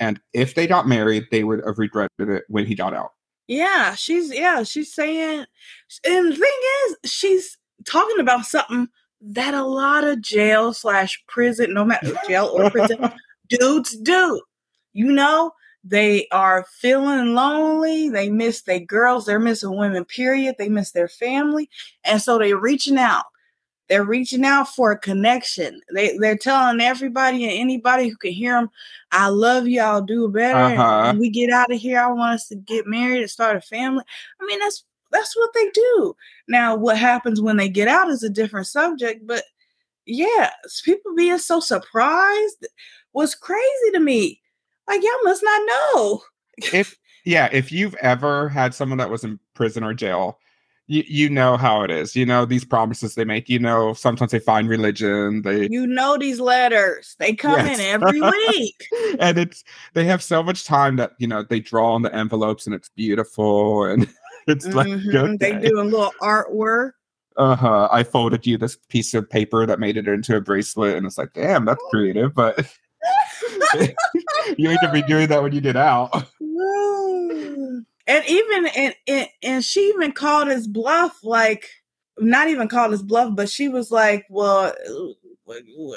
And if they got married, they would have regretted it when he got out. Yeah, she's yeah, she's saying and the thing is, she's talking about something that a lot of jail slash prison, no matter jail or prison, dudes do. You know, they are feeling lonely. They miss their girls. They're missing women, period. They miss their family. And so they're reaching out. They're reaching out for a connection. They, they're telling everybody and anybody who can hear them, I love you. I'll do better. Uh-huh. We get out of here, I want us to get married and start a family. I mean, that's that's what they do. Now, what happens when they get out is a different subject, but yeah, people being so surprised was crazy to me. Like y'all must not know. if yeah, if you've ever had someone that was in prison or jail, you, you know how it is. You know these promises they make. You know sometimes they find religion. They you know these letters. They come yes. in every week, and it's they have so much time that you know they draw on the envelopes and it's beautiful and it's mm-hmm. like they do a little artwork. Uh huh. I folded you this piece of paper that made it into a bracelet, and it's like, damn, that's creative, but. you need to be doing that when you get out and even and, and and she even called his bluff like not even called his bluff but she was like well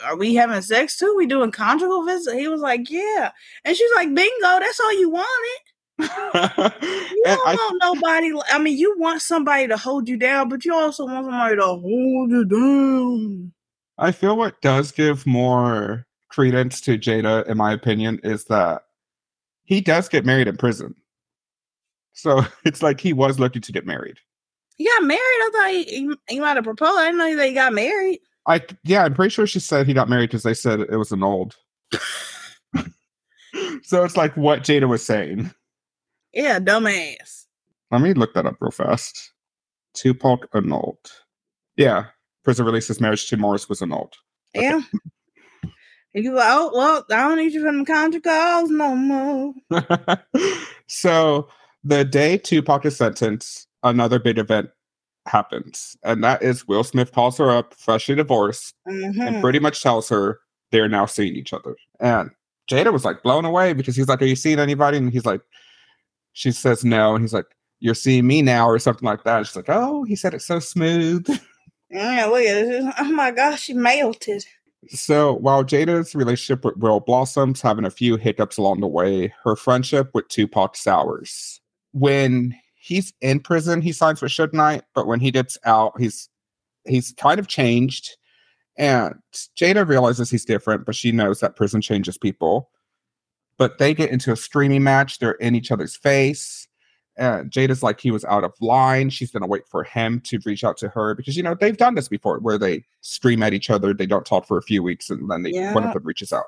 are we having sex too? We doing conjugal visit he was like yeah. And she's like bingo that's all you wanted. You don't I, want nobody i mean you want somebody to hold you down but you also want somebody to hold you down. I feel what does give more credence to jada in my opinion is that he does get married in prison so it's like he was looking to get married. He got married. I thought he, he, might have proposed. I didn't know that he got married. I yeah, I'm pretty sure she said he got married because they said it was an old. so it's like what Jada was saying. Yeah, dumbass. Let me look that up real fast. Tupac annulled. Yeah, prison releases marriage to Morris was annulled. Yeah. And you like, oh well, I don't need you from the country calls no more. so the day Tupac is sentenced, another big event happens, and that is Will Smith calls her up, freshly divorced, mm-hmm. and pretty much tells her they're now seeing each other. And Jada was like blown away because he's like, "Are you seeing anybody?" And he's like, she says no, and he's like, "You're seeing me now," or something like that. And she's like, "Oh, he said it so smooth." Yeah, look at this. Oh my gosh, she melted. So while Jada's relationship with Will blossoms, having a few hiccups along the way, her friendship with Tupac sours when he's in prison, he signs with Suge Knight, but when he gets out, he's he's kind of changed. And Jada realizes he's different, but she knows that prison changes people. But they get into a screaming match. They're in each other's face. And Jada's like he was out of line. She's gonna wait for him to reach out to her because you know they've done this before, where they scream at each other, they don't talk for a few weeks, and then they yeah. one of them reaches out.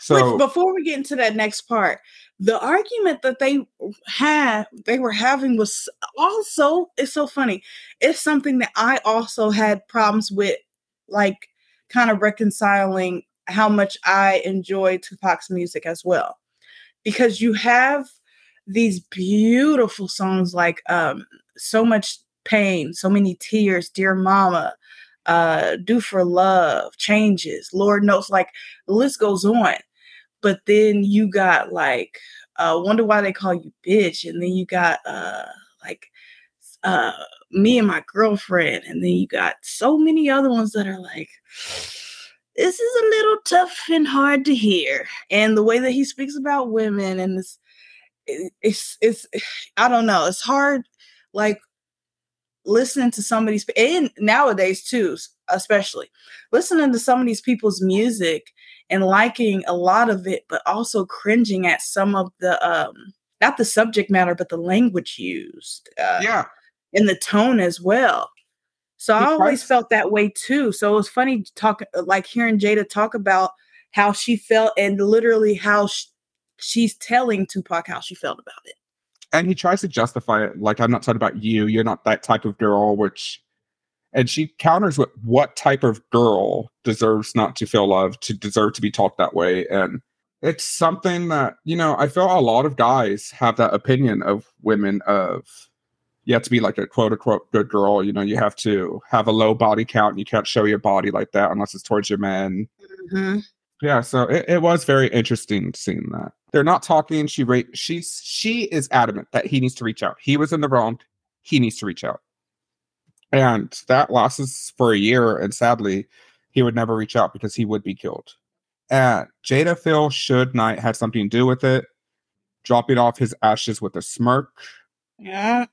So Which, before we get into that next part, the argument that they had, they were having was also, it's so funny. It's something that I also had problems with, like kind of reconciling how much I enjoy Tupac's music as well. Because you have these beautiful songs like um, So Much Pain, So Many Tears, Dear Mama, uh, Do for Love, Changes, Lord Knows, like the list goes on. But then you got like uh, Wonder Why They Call You Bitch, and then you got uh, like uh, Me and My Girlfriend, and then you got so many other ones that are like, this is a little tough and hard to hear. And the way that he speaks about women and this, it's it's I don't know, it's hard. Like listening to some of these and nowadays too, especially listening to some of these people's music and liking a lot of it, but also cringing at some of the um not the subject matter, but the language used. Uh, yeah. And the tone as well. So I always felt that way too. So it was funny talking, like hearing Jada talk about how she felt and literally how sh- she's telling Tupac how she felt about it. And he tries to justify it, like I'm not talking about you. You're not that type of girl, which and she counters with what type of girl deserves not to feel loved, to deserve to be talked that way. And it's something that, you know, I feel a lot of guys have that opinion of women of you have to be like a quote unquote good girl. You know, you have to have a low body count. And you can't show your body like that unless it's towards your men. Mm-hmm. Yeah, so it, it was very interesting seeing that. They're not talking. She rate she's she is adamant that he needs to reach out. He was in the wrong. He needs to reach out. And that lasts for a year. And sadly, he would never reach out because he would be killed. And Jada Phil Suge Knight had something to do with it, dropping off his ashes with a smirk. Yeah.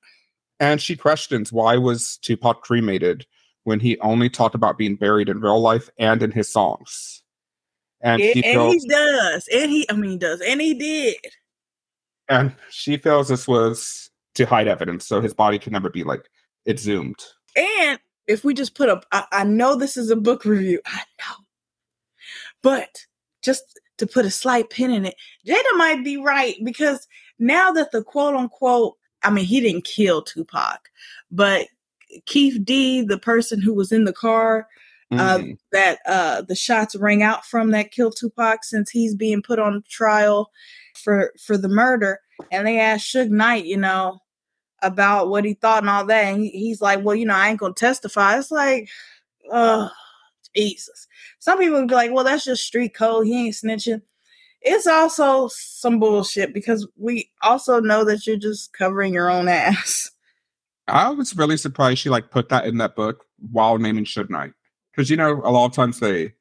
And she questions why was Tupac cremated when he only talked about being buried in real life and in his songs. And, he, and he does. And he I mean he does. And he did. And she feels this was to hide evidence, so his body could never be like exhumed. And if we just put up, I, I know this is a book review, I know, but just to put a slight pin in it, Jada might be right because now that the quote unquote I mean, he didn't kill Tupac, but Keffe D, the person who was in the car uh, Mm. that uh, the shots rang out from that killed Tupac, since he's being put on trial for for the murder, and they asked Suge Knight, you know, about what he thought and all that, and he, he's like, "Well, you know, I ain't gonna testify." It's like, oh, Jesus. Some people would be like, "Well, that's just street code. He ain't snitching." It's also some bullshit because we also know that you're just covering your own ass. I was really surprised she like put that in that book while naming Suge Knight. Because you know, a lot of times they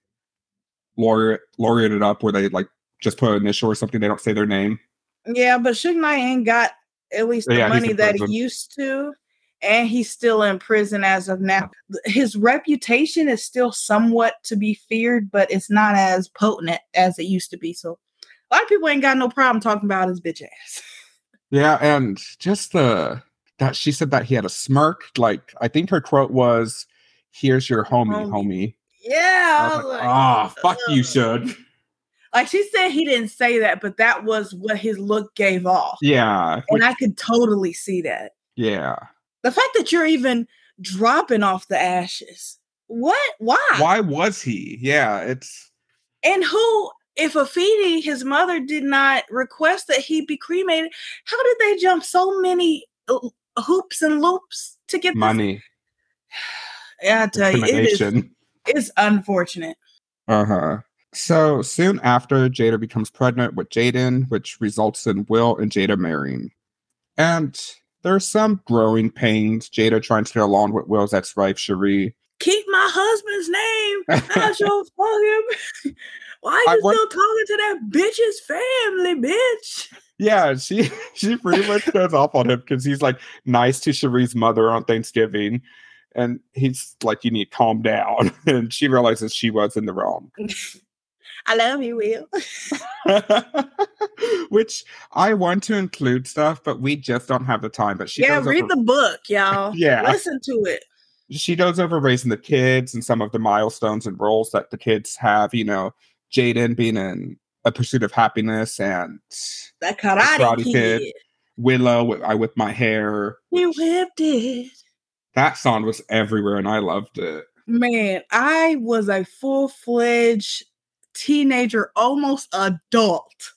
laureate laureate it up where they like just put an initial or something, they don't say their name. Yeah, but Suge Knight ain't got at least the Yeah, money that he used to, and he's still in prison as of now. His reputation is still somewhat to be feared, but it's not as potent as it used to be. So a lot of people ain't got no problem talking about his bitch ass. Yeah, and just the that she said that he had a smirk. Like I think her quote was, "Here's your homie, Homie. homie." Yeah, I I was was like, like, "Ah, fuck you, ugh." Suge." like she said he didn't say that, but that was what his look gave off. Yeah, And I could totally see that. yeah. The fact that you're even dropping off the ashes. What? Why? Why was he? Yeah, it's And who, if Afeni, his mother, did not request that he be cremated, how did they jump so many hoops and loops to get this? Yeah, I tell you, it is. It's unfortunate. Uh huh. So soon after, Jada becomes pregnant with Jaden, which results in Will and Jada marrying. And there's some growing pains. Jada trying to get along with Will's ex-wife Sheree. Keep my husband's name out your fucking. Why I you want- still talking to that bitch's family, bitch? Yeah, she she pretty much goes off on him because he's like nice to Sheree's mother on Thanksgiving, and he's like, "You need to calm down." And she realizes she was in the wrong. I love you, Will. Which I want to include stuff, but we just don't have the time. But she yeah, read over, the book, y'all. Yeah. Listen to it. she goes over raising the kids and some of the milestones and roles that the kids have. You know, Jaden being in a pursuit of happiness, and That karate, Karate kid. Kid. Willow, I whip my hair. You whipped it. That song was everywhere, and I loved it. Man, I was a full fledged teenager, almost adult,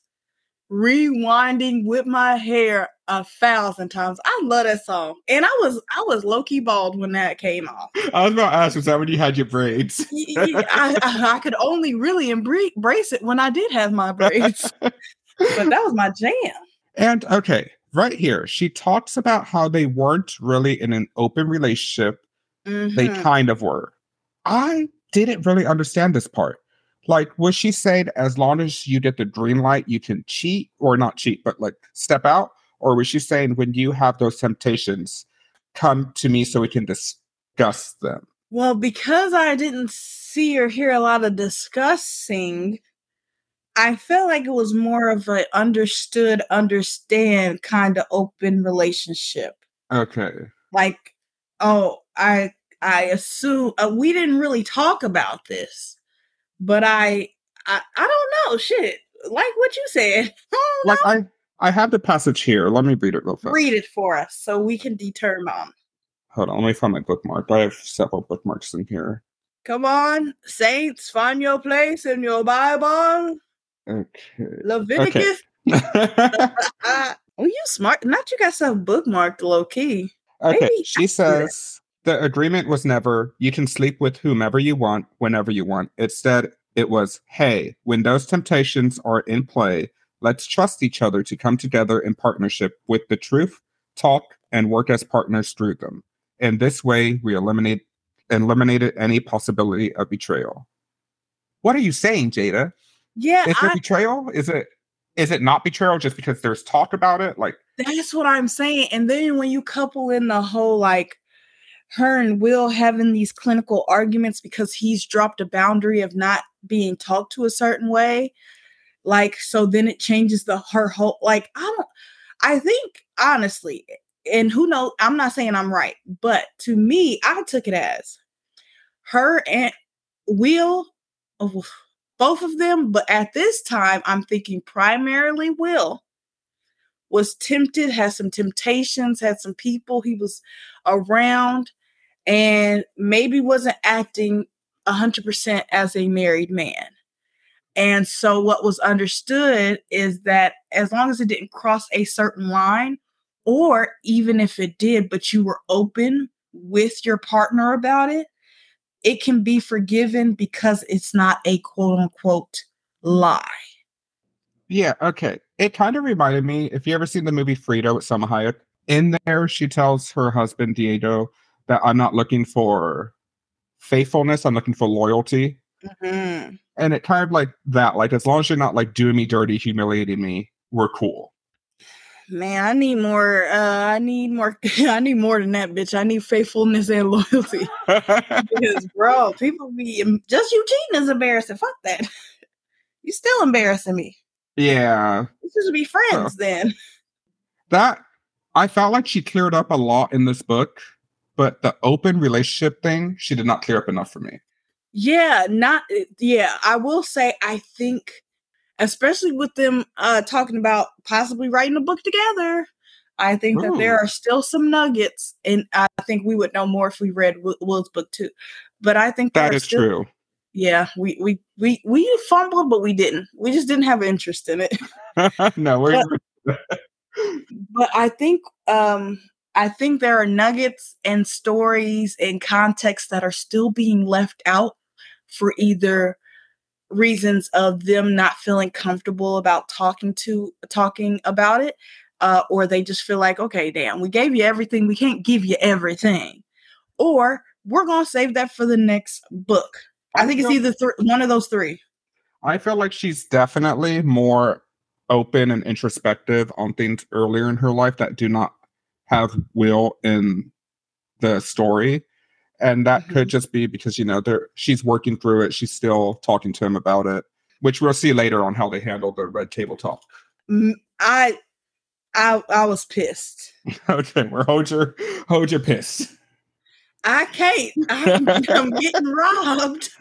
rewinding with my hair a thousand times. I love that song, and I was I was low key bald when that came off. I was about to ask, was that when you had your braids? I could only really embrace it when I did have my braids, but that was my jam. And okay, right here, she talks about how they weren't really in an open relationship. They Mhm. kind of were. I didn't really understand this part. Like, was she saying as long as you get the green light, you can cheat or not cheat, but like step out? Or was she saying when you have those temptations, come to me so we can discuss them? Well, because I didn't see or hear a lot of discussing, I felt like it was more of a understood, understand kind of open relationship. Okay. Like, oh, I I assume uh, we didn't really talk about this, but I I, I don't know shit. Like what you said, I Like I I have the passage here. Let me read it real fast. read it for us so we can determine. Hold on, let me find my bookmark. I have several bookmarks in here. Come on, saints, find your place in your Bible. Okay. Leviticus. Ah, well, you smart. Not you got stuff bookmarked low key. Okay, Maybe she should says the agreement was never you can sleep with whomever you want whenever you want. Instead, it was hey, when those temptations are in play, let's trust each other to come together in partnership with the truth, talk, and work as partners through them. In this way, we eliminate eliminated any possibility of betrayal. What are you saying, Jada? Yeah, Is it I, betrayal? Is it is it not betrayal just because there's talk about it? Like that's what I'm saying. And then when you couple in the whole like her and Will having these clinical arguments because he's dropped a boundary of not being talked to a certain way, like so then it changes the her whole like I don't I think honestly, and who knows, I'm not saying I'm right, but to me, I took it as her and Will, oh, both of them, but at this time, I'm thinking primarily Will was tempted, had some temptations, had some people he was around, and maybe wasn't acting 100% as a married man. And so, what was understood is that as long as it didn't cross a certain line, or even if it did, but you were open with your partner about it, it can be forgiven because it's not a quote unquote lie. Yeah, okay. It kind of reminded me if you ever seen the movie Frida with Salma Hayek, in there she tells her husband Diego that I'm not looking for faithfulness, I'm looking for loyalty. Mm-hmm. And it kind of like that, like as long as you're not like doing me dirty, humiliating me, we're cool. Man, I need more. Uh, I need more. I need more than that, bitch. I need faithfulness and loyalty. because, bro, people be just you cheating is embarrassing. Fuck that. You still embarrassing me. Yeah. We should be friends then. That I felt like she cleared up a lot in this book, but the open relationship thing she did not clear up enough for me. Yeah, not yeah. I will say I think especially with them uh, talking about possibly writing a book together. I think Ooh. that there are still some nuggets, and I think we would know more if we read Will's book too. But I think that is still, true. Yeah, we we we we fumbled, but we didn't. We just didn't have interest in it. no, we're. But, but I think um I think there are nuggets and stories and context that are still being left out for either reasons of them not feeling comfortable about talking to talking about it uh, or they just feel like okay damn we gave you everything we can't give you everything. Or we're to save that for the next book. I, I think it's either th- one of those three. I feel like she's definitely more open and introspective on things earlier in her life that do not have will in the story and that mm-hmm. could just be because you know they're she's working through it she's still talking to him about it which we'll see later on how they handle the red table talk. I i i was pissed. Okay we're hold your hold your piss. I can't i'm, I'm getting robbed.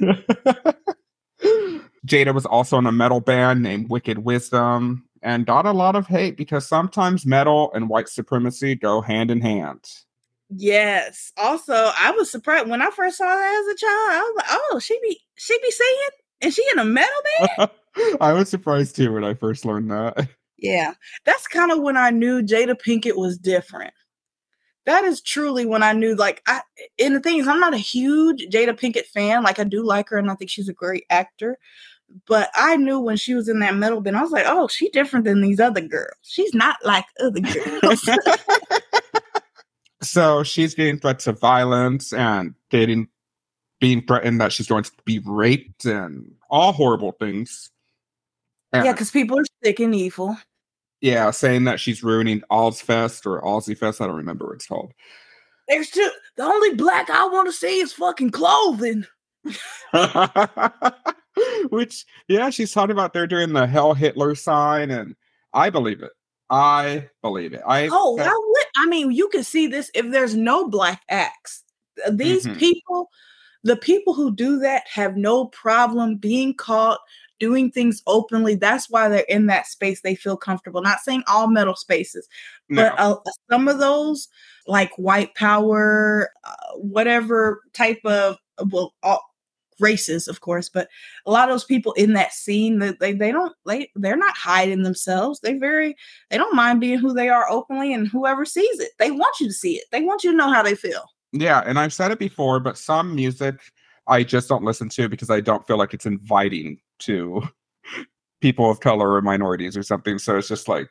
Jada was also in a metal band named wicked wisdom and got a lot of hate because sometimes metal and white supremacy go hand in hand Yes. Also, I was surprised when I first saw her as a child. I was like, "Oh, she be she be singing, and she in a metal band." I was surprised too when I first learned that. Yeah, that's kind of when I knew Jada Pinkett was different. That is truly when I knew, like, I. And the thing is, I'm not a huge Jada Pinkett fan. Like, I do like her, and I think she's a great actor. But I knew when she was in that metal band, I was like, "Oh, she's different than these other girls. She's not like other girls." So she's getting threats of violence and getting being threatened that she's going to be raped and all horrible things. And, yeah, because people are sick and evil. Yeah, saying that she's ruining Ozzfest or Aussie Fest. I don't remember what it's called. There's two. The only black I want to see is fucking clothing. Which, yeah, she's talking about they're doing the Hell Hitler sign, and I believe it. I believe it. I oh, I, would, I mean, you can see this if there's no black acts. These mm-hmm. people, the people who do that, have no problem being caught doing things openly. That's why they're in that space. They feel comfortable. Not saying all metal spaces, no. but uh, some of those, like white power, uh, whatever type of well, all, races, of course, but a lot of those people in that scene that they, they don't they they're not hiding themselves. They very they don't mind being who they are openly, and whoever sees it, they want you to see it. They want you to know how they feel. Yeah, and I've said it before, but some music I just don't listen to because I don't feel like it's inviting to people of color or minorities or something. So it's just like,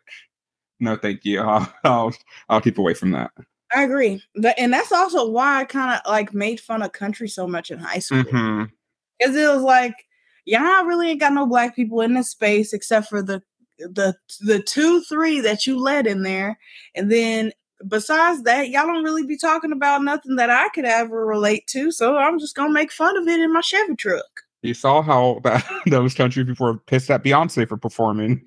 no, thank you. I'll I'll, I'll keep away from that. I agree, and that's also why I kind of like made fun of country so much in high school. Mm-hmm. Because it was like y'all really ain't got no black people in this space except for the the the two three that you led in there and then besides that y'all don't really be talking about nothing that i could ever relate to so i'm just gonna make fun of it in my chevy truck. You saw how that those country people were pissed at beyonce for performing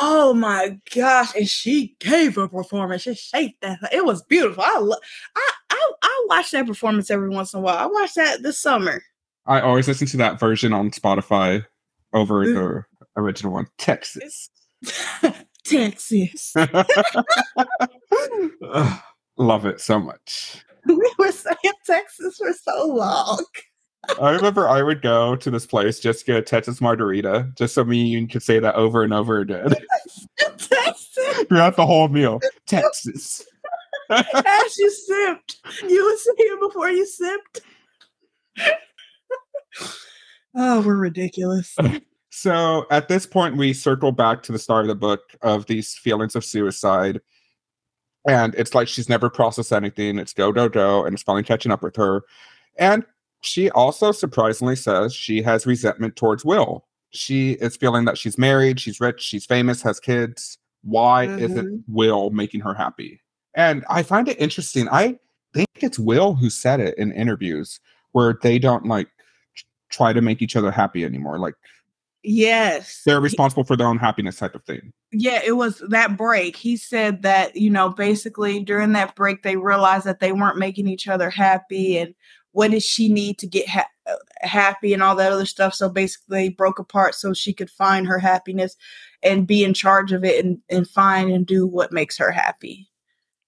oh my gosh and she gave a performance she shaped that it was beautiful i lo- I, I i watch that performance every once in a while i watched that this summer I always listen to that version on Spotify over mm. the original one. Texas. Texas. Love it so much. we were saying Texas for so long. I remember I would go to this place just to get a Texas margarita, just so me and you could say that over and over again. Texas. Throughout the whole meal. Texas. As you sipped. You would say it before you sipped. oh, we're ridiculous. So at this point, we circle back to the start of the book of these feelings of suicide. And it's like she's never processed anything. It's go, go, go. And it's finally catching up with her. And she also surprisingly says she has resentment towards Will. She is feeling that she's married, she's rich, she's famous, has kids. Why mm-hmm. isn't Will making her happy? And I find it interesting. I think it's Will who said it in interviews where they don't like try to make each other happy anymore. Like, yes, they're responsible for their own happiness, type of thing. Yeah, it was that break. He said that, you know, basically during that break, they realized that they weren't making each other happy and what does she need to get ha- uh, happy and all that other stuff. So basically, they broke apart so she could find her happiness and be in charge of it and, and find and do what makes her happy.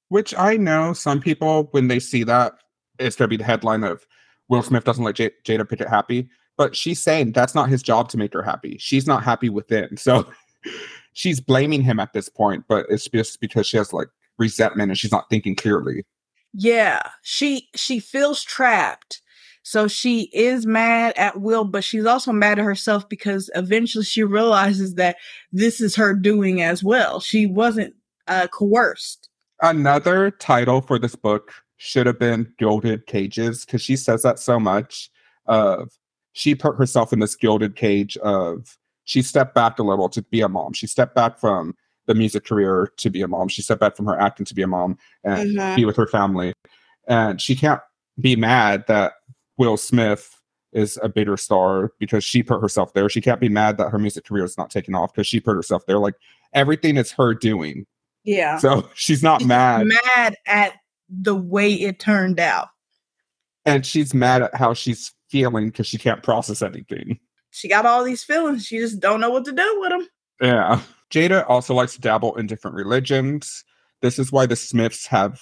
Which I know some people, when they see that, it's going to be the headline of Will Smith doesn't let J- Jada Pinkett happy. But she's saying that's not his job to make her happy. She's not happy within. So she's blaming him at this point, but it's just because she has like resentment and she's not thinking clearly. Yeah, she she feels trapped. So she is mad at Will, but she's also mad at herself because eventually she realizes that this is her doing as well. She wasn't uh, coerced. Another title for this book should have been Gilded Cages because she says that so much. Of she put herself in this gilded cage of she stepped back a little to be a mom. She stepped back from the music career to be a mom. She stepped back from her acting to be a mom and mm-hmm. be with her family. And she can't be mad that Will Smith is a bigger star because she put herself there. She can't be mad that her music career is not taking off because she put herself there. Like everything is her doing. Yeah. So she's not she's mad. Mad at the way it turned out. And she's mad at how she's feeling because she can't process anything. She got all these feelings. She just don't know what to do with them. Yeah. Jada also likes to dabble in different religions. This is why the Smiths have,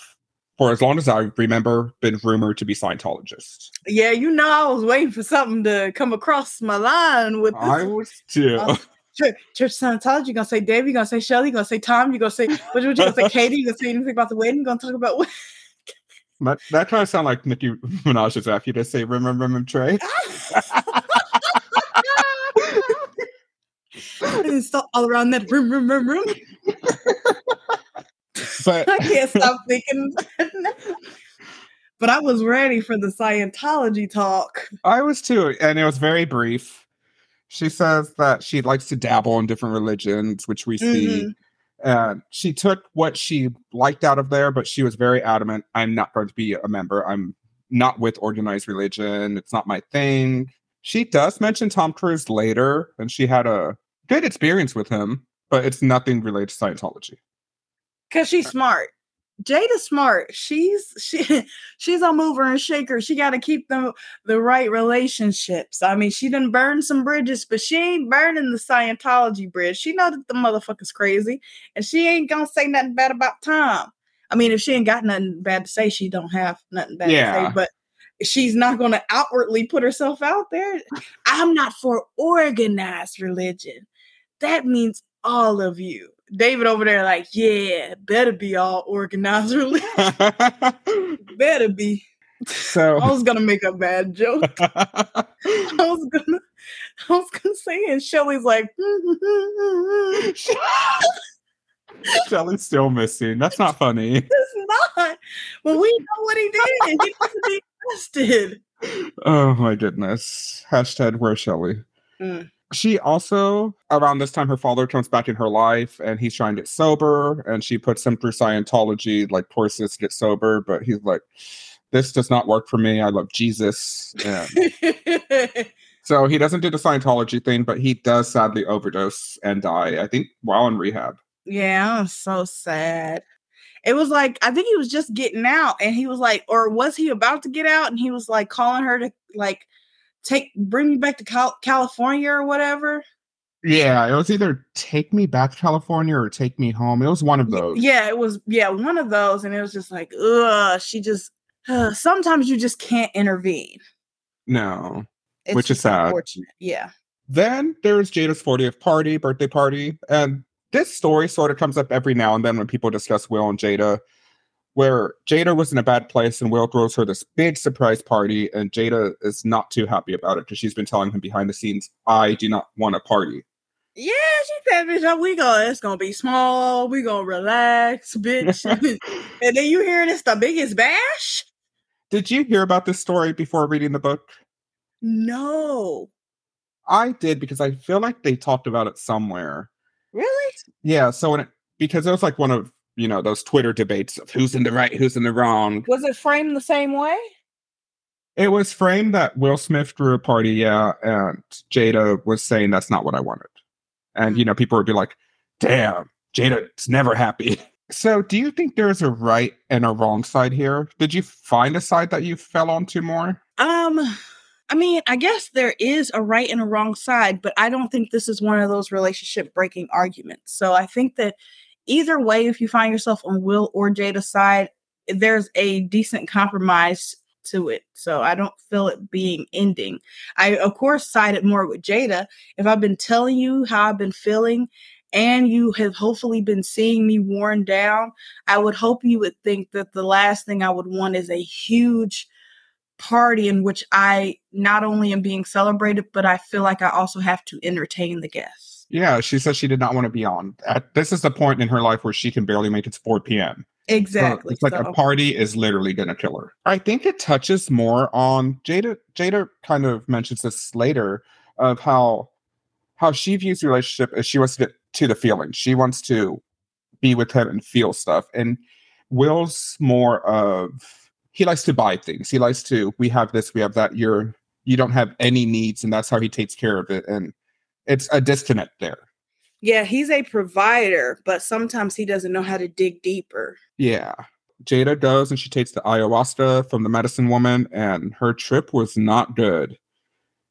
for as long as I remember, been rumored to be Scientologists. Yeah, you know, I was waiting for something to come across my line with this. I was too. Uh, church, church Scientology, you're gonna say Dave, you're gonna say Shelly, you're gonna say Tom, you're gonna say what you gonna say Katie, you're gonna say anything about the wedding, you're gonna talk about what that, that kind of sound like Nicki Minaj's after you just say remember remember Trey. and stop all around that room, room, room, room. but I can't stop thinking. but I was ready for the Scientology talk. I was too, and it was very brief. She says that she likes to dabble in different religions, which we see. Mm-hmm. And she took what she liked out of there, but she was very adamant I'm not going to be a member. I'm not with organized religion. It's not my thing. She does mention Tom Cruise later, and she had a good experience with him, but it's nothing related to Scientology. Cause she's smart. Jada's smart. She's she she's a mover and shaker. She got to keep the the right relationships. I mean, she didn't burn some bridges, but she ain't burning the Scientology bridge. She know that the motherfucker's crazy, and she ain't gonna say nothing bad about Tom. I mean, if she ain't got nothing bad to say, she don't have nothing bad yeah. to say. But she's not going to outwardly put herself out there. I'm not for organized religion that means all of you. David over there, like, yeah, better be all organized better be. So I was gonna make a bad joke. I was gonna, I was gonna say, and Shelly's like, Shelly's still missing. That's not funny. It's not. Well, we know what he did. He needs to be arrested. Oh my goodness. Hashtag where Shelly. Mm she also around this time her father comes back in her life and he's trying to get sober and she puts him through scientology like courses to get sober but he's like this does not work for me. I love jesus. So he doesn't do the scientology thing but he does sadly overdose and die i think while in rehab. Yeah so sad. It was like i think he was just getting out and he was like or was he about to get out and he was like calling her to like take bring me back to Cal- California or whatever. Yeah, it was either take me back to California or take me home. It was one of those. Yeah, it was. Yeah, one of those, and it was just like, ugh. She just. Uh, sometimes you just can't intervene. No, It's Which is sad. Unfortunate. Yeah. Then there's Jada's 40th party, birthday party. And this story sort of comes up every now and then when people discuss Will and Jada, where Jada was in a bad place and Will throws her this big surprise party. And Jada is not too happy about it because she's been telling him behind the scenes, I do not want a party. Yeah, she said, "Bitch, oh, we go. It's gonna be small. We gonna relax, bitch." and then you hearing it's the biggest bash? Did you hear about this story before reading the book? No, I did because I feel like they talked about it somewhere. really? Yeah, so when it, because it was like one of you know those Twitter debates of who's in the right, who's in the wrong. Was it framed the same way? It was framed that Will Smith threw a party, yeah, and Jada was saying that's not what I wanted. And you know, people would be like, damn, Jada's never happy. So do you think there's a right and a wrong side here? Did you find a side that you fell onto more? Um, I mean, I guess there is a right and a wrong side, but I don't think this is one of those relationship breaking arguments. So I think that either way, if you find yourself on Will or Jada's side, there's a decent compromise to it. So I don't feel it being ending. I, of course, sided more with Jada. If I've been telling you how I've been feeling and you have hopefully been seeing me worn down, I would hope you would think that the last thing I would want is a huge party in which I not only am being celebrated, but I feel like I also have to entertain the guests. Yeah, she says she did not want to be on. At, this is the point in her life where she can barely make it to 4 p.m. So Exactly. it's like so- a party is literally gonna kill her. I think it touches more on Jada. Jada kind of mentions this later of how how she views the relationship as she wants to get to the feeling. She wants to be with him and feel stuff. And Will's more of he likes to buy things. He likes to we have this, we have that. You're you don't have any needs, and that's how he takes care of it. And it's a disconnect there. yeah, he's a provider, but sometimes he doesn't know how to dig deeper. Yeah. Jada goes and she takes the ayahuasca from the medicine woman, and her trip was not good.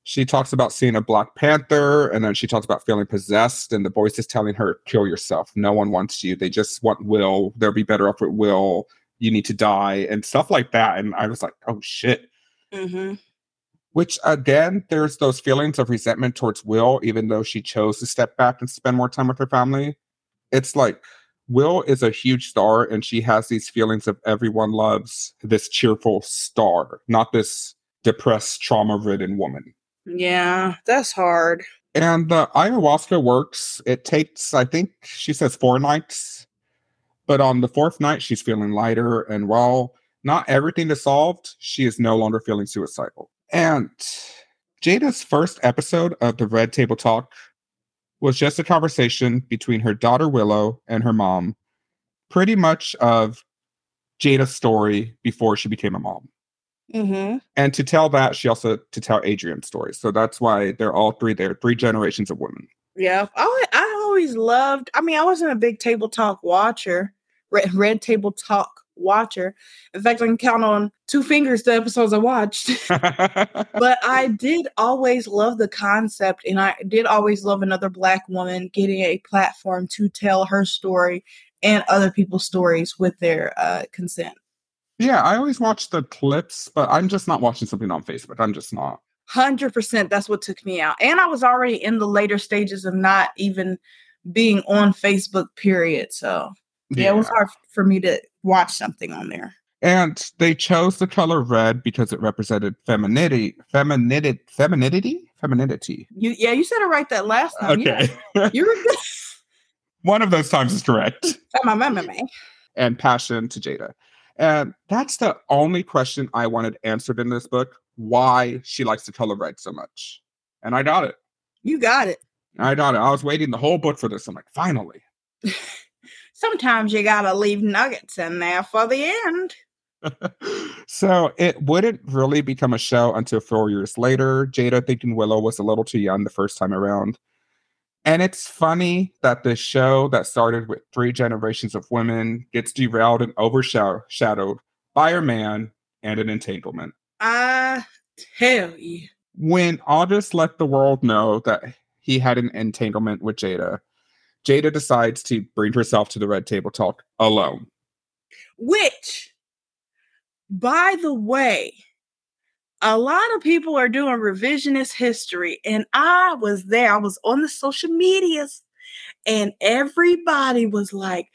She talks about seeing a Black Panther, and then she talks about feeling possessed, and the voice is telling her, kill yourself. No one wants you. They just want Will. They'll be better off with Will. You need to die, and stuff like that. And I was like, oh shit. Mm-hmm. Which again, there's those feelings of resentment towards Will, even though she chose to step back and spend more time with her family. It's like Will is a huge star, and she has these feelings of everyone loves this cheerful star, not this depressed, trauma ridden woman. Yeah, that's hard. And the ayahuasca works. It takes, I think she says four nights, but on the fourth night, she's feeling lighter. And while not everything is solved, she is no longer feeling suicidal. And Jada's first episode of the Red Table Talk was just a conversation between her daughter Willow and her mom, pretty much of Jada's story before she became a mom. Mm-hmm. And to tell that, she also to tell Adrienne's story. So that's why they're all three there, three generations of women. Yeah, I, I always loved. I mean, I wasn't a big table talk watcher, red, red table talk watcher. In fact, I can count on two fingers the episodes I watched. but I did always love the concept, and I did always love another Black woman getting a platform to tell her story and other people's stories with their uh, consent. yeah, I always watch the clips, but I'm just not watching something on Facebook. I'm just not. Hundred percent. That's what took me out, and I was already in the later stages of not even being on Facebook. Period. So yeah, it was hard for me to watch something on there. And they chose the color red because it represented femininity, femininity, femininity, femininity. You yeah, you said it right that last time. Okay, Yeah, you were good. one of those times is correct. And passion to Jada. And that's the only question I wanted answered in this book why she likes the color red so much. And I got it. You got it. I got it. I was waiting the whole book for this. I'm like, finally. Sometimes you gotta leave nuggets in there for the end. so it wouldn't really become a show until four years later. Jada thinking Willow was a little too young the first time around. And it's funny that the show that started with three generations of women gets derailed and overshadowed by a man and an entanglement. I tell you. When August let the world know that he had an entanglement with Jada. Jada decides to bring herself to the Red Table Talk alone. Which, by the way, a lot of people are doing revisionist history, and I was there. I was on the social medias, and everybody was like,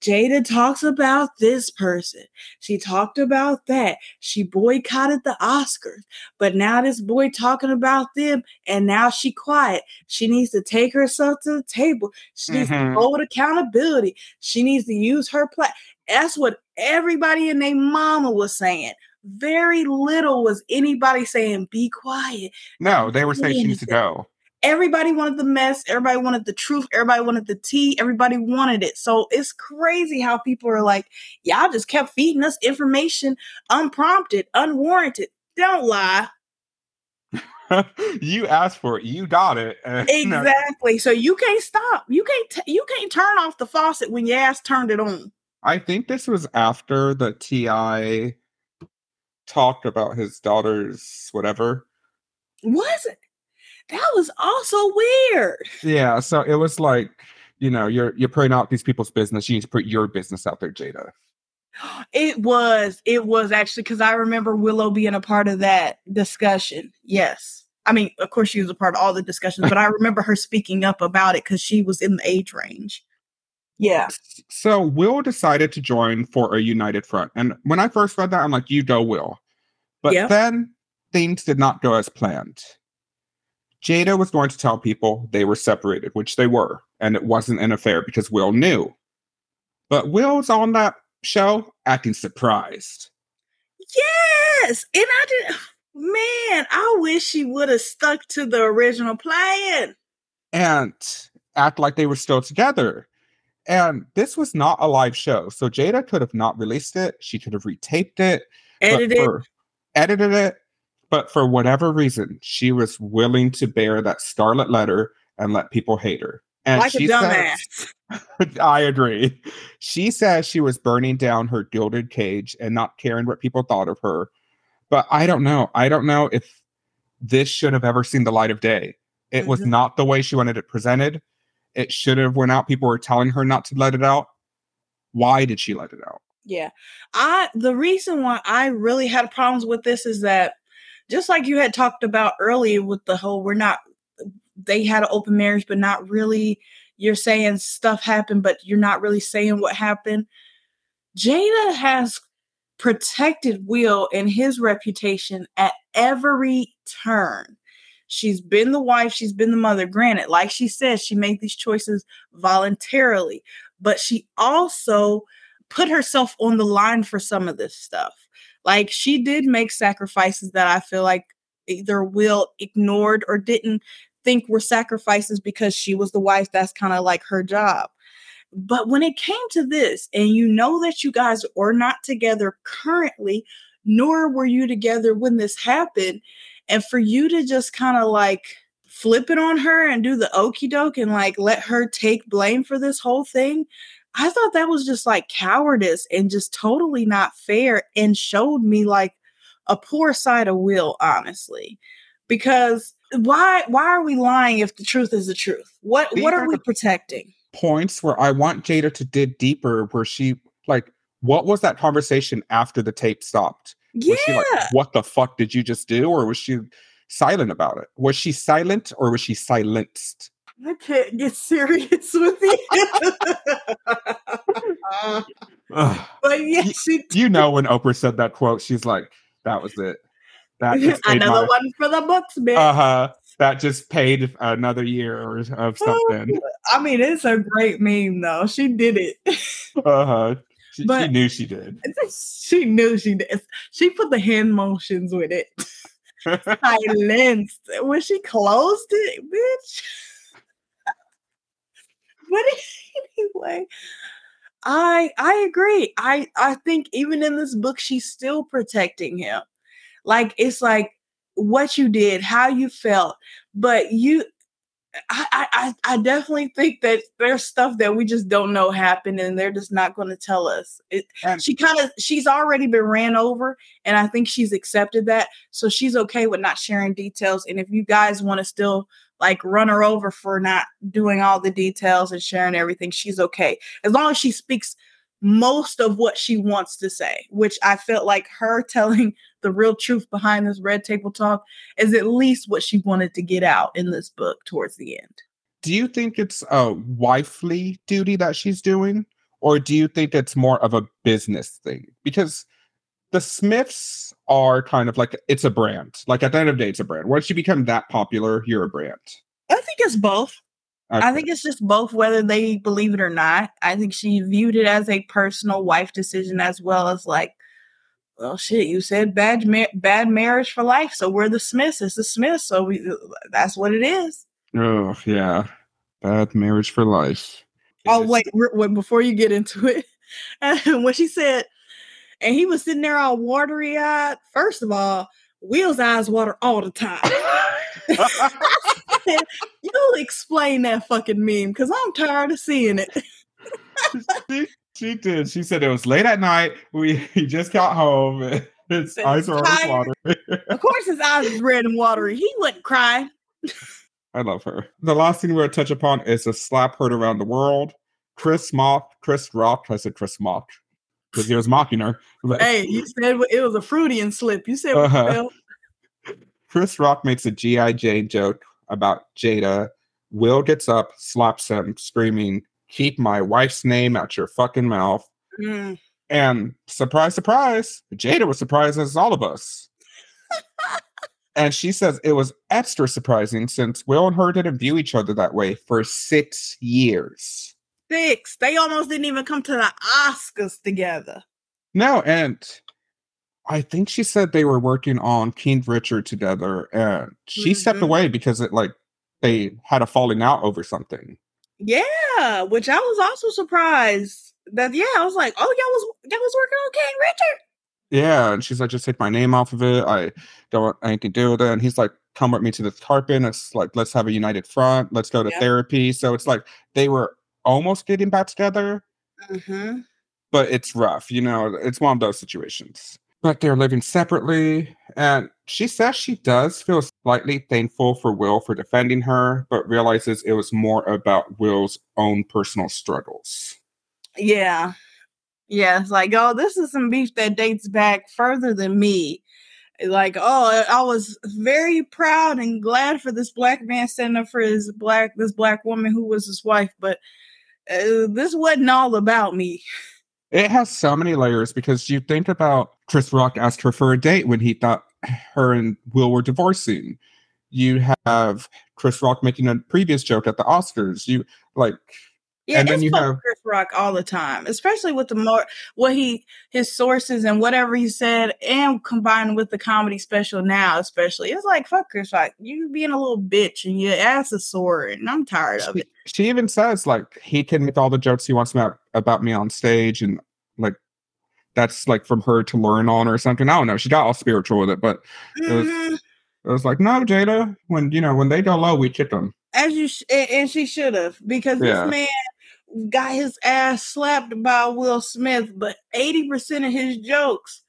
Jada talks about this person. She talked about that. She boycotted the Oscars, but now this boy talking about them, and now she quiet. She needs to take herself to the table. She needs Mhm. to hold accountability. She needs to use her plat. That's what everybody and their mama was saying. Very little was anybody saying, "Be quiet." No, they were saying she needs to go. Everybody wanted the mess. Everybody wanted the truth. Everybody wanted the tea. Everybody wanted it. So it's crazy how people are like y'all just kept feeding us information unprompted unwarranted. Don't lie. You asked for it, you got it. exactly. So you can't stop. You can't t- you can't turn off the faucet when your ass turned it on. I think this was after the TI talked about his daughter's whatever. was it that was also weird Yeah, so it was like, you know, you're you're putting out these people's business. You need to put your business out there, Jada. it was it was actually because i remember willow being a part of that discussion yes i mean of course she was a part of all the discussions but i remember her speaking up about it because she was in the age range yeah So Will decided to join for a united front. And when I first read that, I'm like, you go, Will. But Yeah. then things did not go as planned. Jada was going to tell people they were separated, which they were, and it wasn't an affair because Will knew. But Will's on that show acting surprised. yes and i did man i wish she would have stuck to the original plan and act like they were still together. And this was not a live show. So Jada could have not released it. She could have retaped it, edited edited it. But for whatever reason, she was willing to bear that scarlet letter and let people hate her. And like a she dumbass says, I agree. She says she was burning down her gilded cage and not caring what people thought of her. But I don't know. I don't know if this should have ever seen the light of day. It was Mhm. not the way she wanted it presented. It should have went out. People were telling her not to let it out. Why did she let it out? Yeah. I the reason why I really had problems with this is that just like you had talked about earlier with the whole we're not they had an open marriage but not really you're saying stuff happened but you're not really saying what happened. Jada has protected Will and his reputation at every turn. She's been the wife, she's been the mother. Granted, like she said, she made these choices voluntarily, but she also put herself on the line for some of this stuff. Like she did make sacrifices that I feel like either Will ignored or didn't think were sacrifices because she was the wife. That's kind of like her job. But when it came to this, and you know that you guys are not together currently, nor were you together when this happened, and for you to just kind of like flip it on her and do the okey doke and like let her take blame for this whole thing, I thought that was just like cowardice and just totally not fair and showed me like a poor side of Will, honestly. Because why why are we lying if the truth is the truth? What These what are are we protecting? Points where I want Jada to dig deeper, where she like, what was that conversation after the tape stopped? Yeah. Was she like, what the fuck did you just do? Or was she silent about it? Was she silent or was she silenced? I can't get serious with you. Ugh. but yeah, Ye- she you know when Oprah said that quote, she's like, "That was it. That just another my, one for the books, bitch. uh huh. That just paid another year of something. I mean, it's a great meme though. She did it. Uh huh. She, she knew she did. she knew she did. She put the hand motions with it. Silenced when she closed it, bitch. But anyway, I I agree. I I think even in this book, she's still protecting him. Like it's like what you did, how you felt, but you. I, I I definitely think that there's stuff that we just don't know happened, and they're just not going to tell us. It, she kind of she's already been ran over, and I think she's accepted that, so she's okay with not sharing details. And if you guys want to still like run her over for not doing all the details and sharing everything. She's okay as long as she speaks most of what she wants to say, which I felt like her telling the real truth behind this red table talk is at least what she wanted to get out in this book towards the end. Do you think it's a wifely duty that she's doing, or do you think it's more of a business thing? Because the Smiths are kind of like it's a brand. Like at the end of the day, it's a brand. Once you become that popular, you're a brand. I think it's both. Okay. I think it's just both, whether they believe it or not. I think she viewed it as a personal wife decision as well as like, well, shit, you said bad ma- bad marriage for life, so we're the Smiths. It's the Smiths, so we uh, that's what it is. Oh yeah, bad marriage for life. Oh wait, wait, before you get into it, when she said and he was sitting there all watery eyed. First of all, Will's eyes water all the time. You'll explain that fucking meme because I'm tired of seeing it. she, she, did. She said it was late at night. We he just got home. His eyes are all watery. of course, his eyes is red and watery. He wouldn't cry. I love her. The last thing we're going to touch upon is a slap heard around the world. Chris Mock, Chris Rock, I said Chris Mock, because he was mocking her. Hey, you said it was a Freudian slip. You said uh-huh. Chris Rock makes a G.I. Jane joke about Jada. Will gets up, slaps him, screaming, Keep my wife's name out your fucking mouth. Mm. And surprise, surprise, Jada was surprised as all of us. and she says it was extra surprising since Will and her didn't view each other that way for six years six. They almost didn't even come to the Oscars together. No, and I think she said they were working on King Richard together, and she mm-hmm. stepped away because it like they had a falling out over something. Yeah, which I was also surprised that. Yeah, I was like, oh, y'all was y'all was working on King Richard. Yeah, and she's like, just take my name off of it. I don't want anything to do with it. And he's like, come with me to the carpet. It's like, let's have a united front. Let's go to yeah. therapy. So it's like they were almost getting back together. Mm-hmm. But it's rough, you know, it's one of those situations. But they're living separately. And she says she does feel slightly thankful for Will for defending her, but realizes it was more about Will's own personal struggles. Yeah. Yeah. It's like, oh, this is some beef that dates back further than me like oh i was very proud and glad for this black man standing up for his black this black woman who was his wife but uh, this wasn't all about me. It has so many layers because you think about Chris Rock asked her for a date when he thought her and Will were divorcing. You have Chris Rock making a previous joke at the Oscars. You like yeah, and then you have Chris Rock all the time, especially with the more what he his sources and whatever he said, and combined with the comedy special now, especially it's like fuck Chris Rock, you being a little bitch and your ass is sore, and I'm tired of it. She even says like he can make all the jokes he wants about about me on stage, and like that's like from her to learn on or something. I don't know. She got all spiritual with it, but mm-hmm. it was mm-hmm. it was like no, Jada. When you know when they go low, we kick them as you sh- and she should have because yeah. this man got his ass slapped by Will Smith, but 80% of his jokes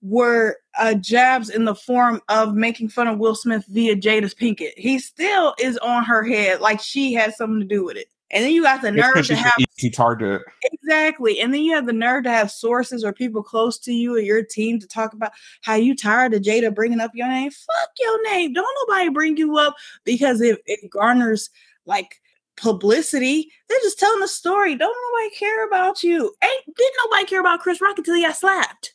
were uh, jabs in the form of making fun of Will Smith via Jada's Pinkett. He still is on her head like she has something to do with it. And then you got the nerve to have easy target. Exactly. And then you have the nerve to have sources or people close to you or your team to talk about how you tired of Jada bringing up your name. Fuck your name. Don't nobody bring you up because it, it garners like publicity. They're just telling a story. Don't nobody care about you. Ain't didn't nobody care about Chris Rock until he got slapped.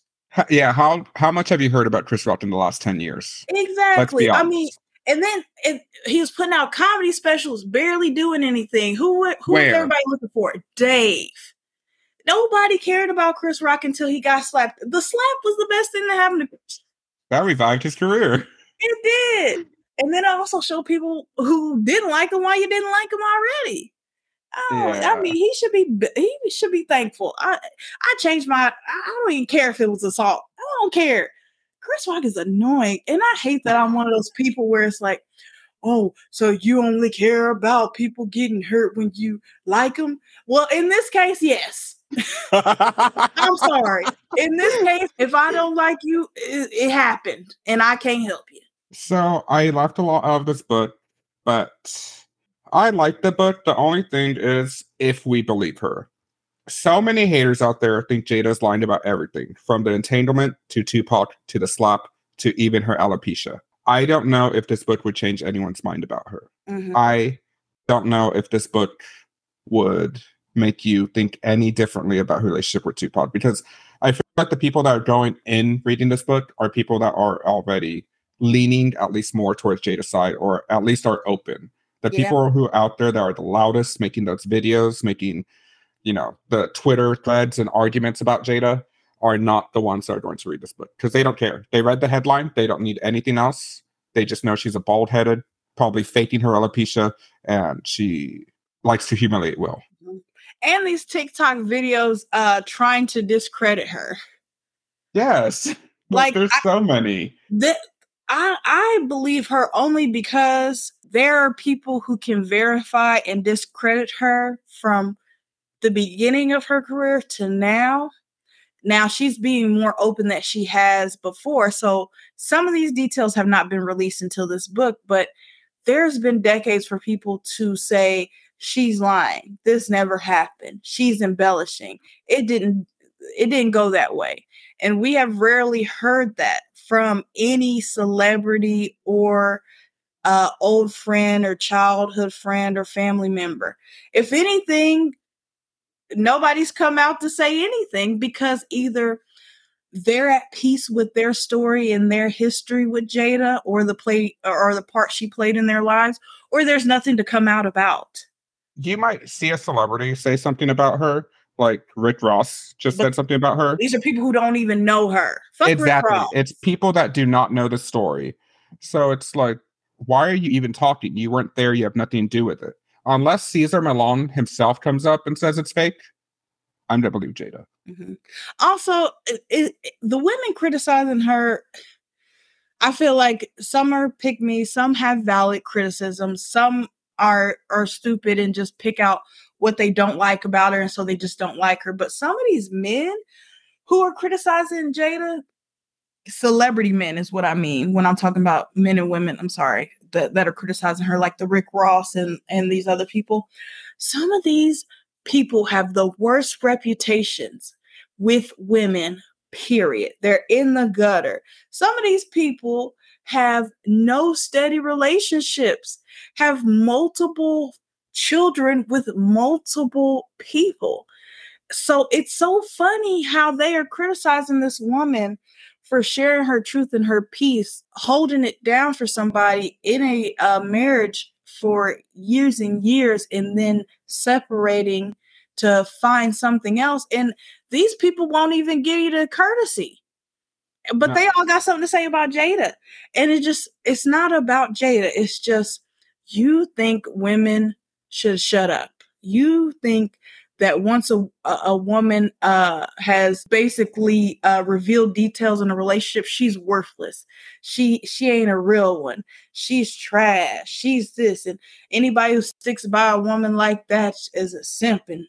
Yeah, how how much have you heard about Chris Rock in the last ten years? Exactly. I mean, and then it, he was putting out comedy specials, barely doing anything. Who who Where? was everybody looking for? Dave. Nobody cared about Chris Rock until he got slapped. The slap was the best thing that happened to. Chris. That revived his career. It did. And then I also show people who didn't like him why you didn't like him already. Oh, yeah. I mean, he should be he should be thankful. I I changed my I don't even care if it was assault. I don't care. Chris Rock is annoying, and I hate that I'm one of those people where it's like, oh, so you only care about people getting hurt when you like them. Well, in this case, yes. I'm sorry. In this case, if I don't like you, it, it happened, and I can't help you. So I left a lot out of this book But I like the book. The only thing is if we believe her. So many haters out there think Jada's lying about everything, from the entanglement to Tupac to the slap to even her alopecia. I don't know if this book would change anyone's mind about her. Mm-hmm. I don't know if this book would make you think any differently about her relationship with Tupac because I feel like the people that are going in reading this book are people that are already leaning at least more towards Jada's side or at least are open. The yeah. people who are out there that are the loudest making those videos, making, you know, the Twitter threads and arguments about Jada are not the ones that are going to read this book because they don't care. They read the headline, they don't need anything else. They just know she's a bald headed, probably faking her alopecia, and she likes to humiliate Will. Mm-hmm. And these TikTok videos uh trying to discredit her. Yes. Like there's I, so many. I I believe her only because there are people who can verify and discredit her from the beginning of her career to now now she's being more open that she has before. So some of these details have not been released until this book, but there's been decades for people to say she's lying. This never happened. She's embellishing. It didn't it didn't go that way. And we have rarely heard that from any celebrity or uh, old friend or childhood friend or family member. If anything, nobody's come out to say anything because either they're at peace with their story and their history with Jada or the play or the part she played in their lives, or there's nothing to come out about. You might see a celebrity say something about her, like Rick Ross just but said something about her. These are people who don't even know her. Fuck exactly. It's people that do not know the story. So it's like, why are you even talking? You weren't there. You have nothing to do with it unless Cesar Millan himself comes up and says it's fake, I'm gonna believe Jada. Mm-hmm. Also, it, it, the women criticizing her, I feel like some are pick me, some have valid criticism, some are are stupid and just pick out what they don't like about her, and so they just don't like her. But some of these men who are criticizing Jada, celebrity men is what I mean when I'm talking about men and women. I'm sorry that, that are criticizing her, like the Rick Ross and and these other people. Some of these people have the worst reputations with women. Period. They're in the gutter. Some of these people have no steady relationships, have multiple children with multiple people. So it's so funny how they are criticizing this woman for sharing her truth and her peace, holding it down for somebody in a uh, marriage for years and years, and then separating to find something else. And these people won't even give you the courtesy. But no. they all got something to say about Jada. And it just, it's not about Jada. It's just, you think women should shut up. You think that once a a woman uh, has basically uh, revealed details in a relationship, she's worthless. She she ain't a real one. She's trash. She's this, and anybody who sticks by a woman like that is a simp, and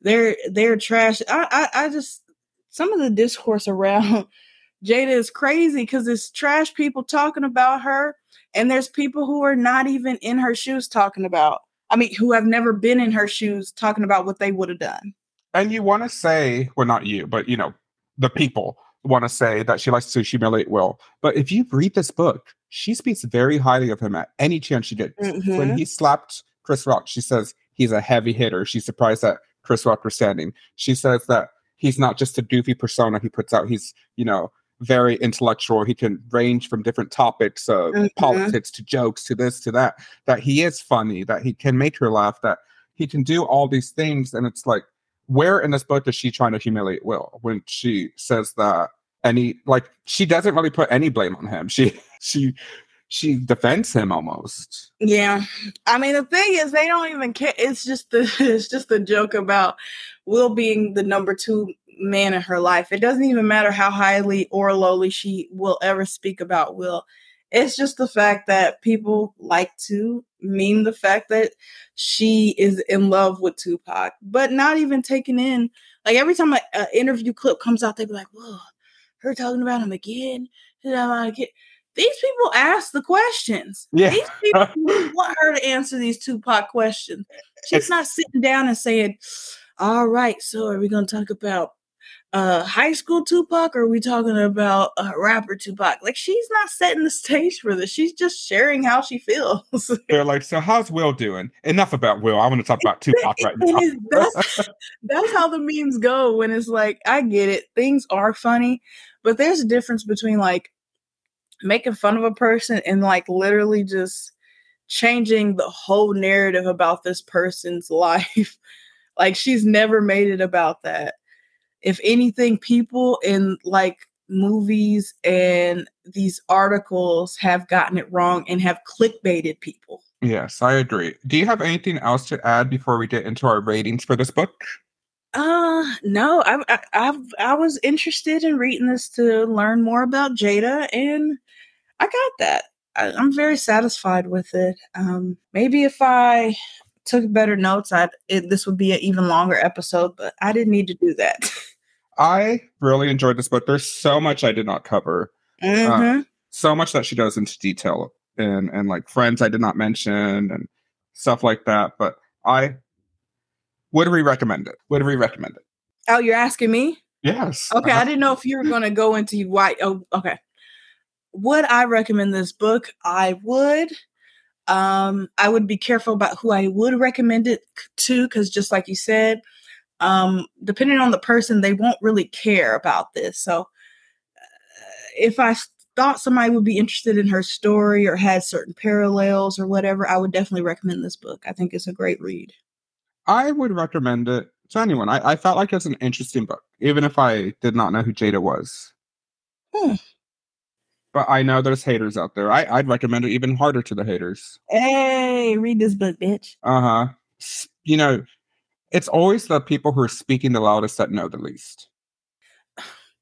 they're they're trash. I I, I just some of the discourse around Jada is crazy because it's trash people talking about her, and there's people who are not even in her shoes talking about I mean, who have never been in her shoes talking about what they would have done. And you want to say, well, not you, but you know, the people want to say that she likes to humiliate Will. But if you read this book, she speaks very highly of him at any chance she gets. Mm-hmm. When he slapped Chris Rock, she says he's a heavy hitter. She's surprised that Chris Rock was standing. She says that he's not just a goofy persona he puts out. He's, you know, very intellectual. He can range from different topics, uh, mm-hmm. politics to jokes to this to that. That he is funny. That he can make her laugh. That he can do all these things. And it's like, where in this book is she trying to humiliate Will when she says that? Any like she doesn't really put any blame on him. She she she defends him almost. Yeah. I mean the thing is they don't even care. It's just the it's just the joke about Will being the number two man in her life. It doesn't even matter how highly or lowly she will ever speak about Will. It's just the fact that people like to mean the fact that she is in love with Tupac, but not even taking in like every time an interview clip comes out, they be like, "Whoa, her talking about him again." these people ask the questions. Yeah. These people want her to answer these Tupac questions. She's not sitting down and saying, All right, so are we gonna talk about uh high school Tupac or are we talking about uh, rapper Tupac? Like she's not setting the stage for this. She's just sharing how she feels. They're like, so how's Will doing? Enough about Will. I want to talk about Tupac right now. that's that's how the memes go when it's like i get it things are funny but there's a difference between like making fun of a person and like literally just changing the whole narrative about this person's life like she's never made it about that if anything people in like movies and these articles have gotten it wrong and have clickbaited people Yes, I agree. Do you have anything else to add before we get into our ratings for this book? Uh, no, I, I, I, I was interested in reading this to learn more about Jada, and I got that. I, I'm very satisfied with it. Um, maybe if I took better notes, I'd this would be an even longer episode, but I didn't need to do that. I really enjoyed this book. There's so much I did not cover. Mhm. So much that she goes into detail and and like friends I did not mention and stuff like that. But I would re recommend it? Would re recommend it? Oh, you're asking me? Yes. Okay, Uh-huh. I didn't know if you were going to go into why. Oh, okay. Would I recommend this book? I would. Um, I would be careful about who I would recommend it to, because just like you said, um, depending on the person, they won't really care about this. So, uh, if I thought somebody would be interested in her story or had certain parallels or whatever, I would definitely recommend this book. I think it's a great read. I would recommend it to anyone. I, I felt like it's an interesting book, even if I did not know who Jada was. Hmm. But I know there's haters out there. I, I'd recommend it even harder to the haters. Hey, read this book, bitch. Uh huh. You know, it's always the people who are speaking the loudest that know the least.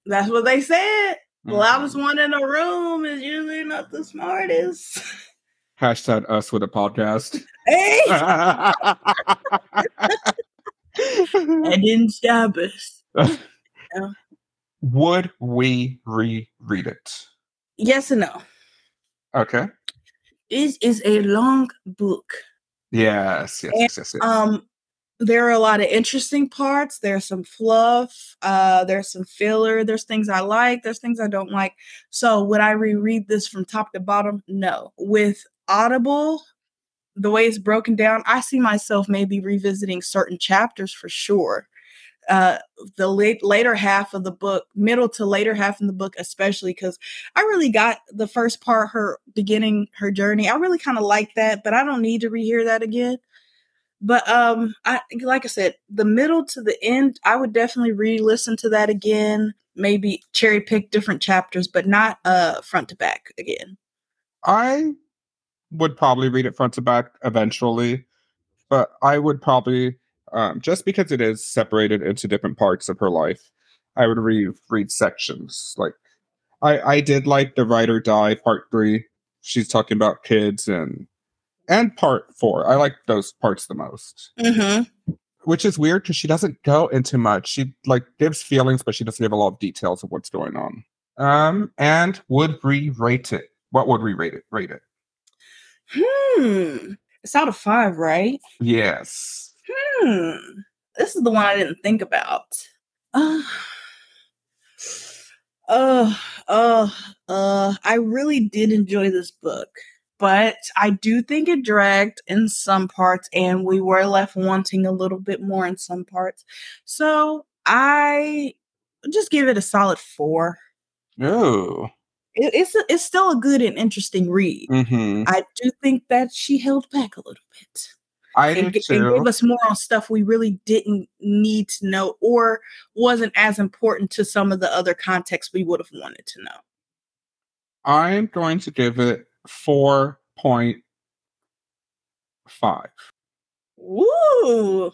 That's what they said. The Mhm. loudest one in the room is usually not the smartest. Hashtag us with a podcast. Hey, that didn't stop us. Would we reread it? Yes and no. Okay. This is a long book. Yes, yes, And, yes, yes. yes. Um, there are a lot of interesting parts. There's some fluff. Uh, there's some filler. There's things I like. There's things I don't like. So would I reread this from top to bottom? No. With Audible, the way it's broken down, I see myself maybe revisiting certain chapters for sure. Uh, the late later half of the book, middle to later half in the book, especially because I really got the first part, her beginning her journey. I really kind of like that, but I don't need to rehear that again. But um, I like I said, the middle to the end, I would definitely re-listen to that again. Maybe cherry pick different chapters, but not uh front to back again. I would probably read it front to back eventually, but I would probably um, just because it is separated into different parts of her life, I would re- read sections. Like I, I did like the Ride or Die part three. She's talking about kids and and part four. I like those parts the most. Mm-hmm. Which is weird because she doesn't go into much. She like gives feelings, but she doesn't give a lot of details of what's going on. Um, and would we rate it? What would we rate it? Rate it? Hmm. It's out of five, right? Yes. Hmm. This is the one I didn't think about. Uh, uh, uh, uh, I really did enjoy this book, but I do think it dragged in some parts, and we were left wanting a little bit more in some parts. So I just give it a solid four. Oh. It, it's a, it's still a good and interesting read. Mm-hmm. I do think that she held back a little bit I do and, and gave us more on stuff we really didn't need to know or wasn't as important to some of the other contexts we would have wanted to know. I'm going to give it four point five. Ooh.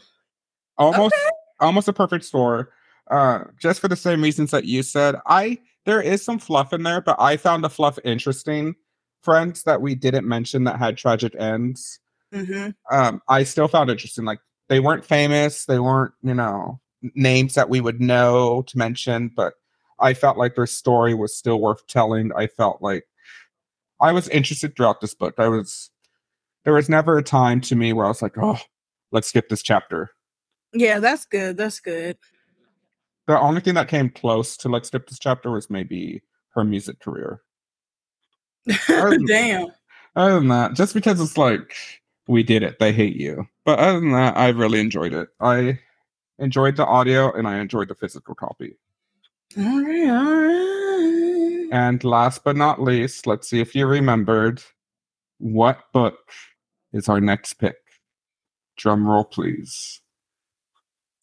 Almost almost a perfect score. Uh just for the same reasons that you said. I there is some fluff in there, but I found the fluff interesting. Friends that we didn't mention that had tragic ends. Mm-hmm. um, I still found interesting. Like they weren't famous, they weren't, you know, names that we would know to mention, but I felt like their story was still worth telling. I felt like I was interested throughout this book. I was there was never a time to me where I was like, oh, let's skip this chapter. Yeah, that's good. That's good. The only thing that came close to like skip this chapter was maybe her music career. Damn. Other than that, just because it's like we did it, they hate you. But other than that, I really enjoyed it. I enjoyed the audio and I enjoyed the physical copy. All right, all right. And last but not least, let's see if you remembered what book is our next pick. Drum roll, please.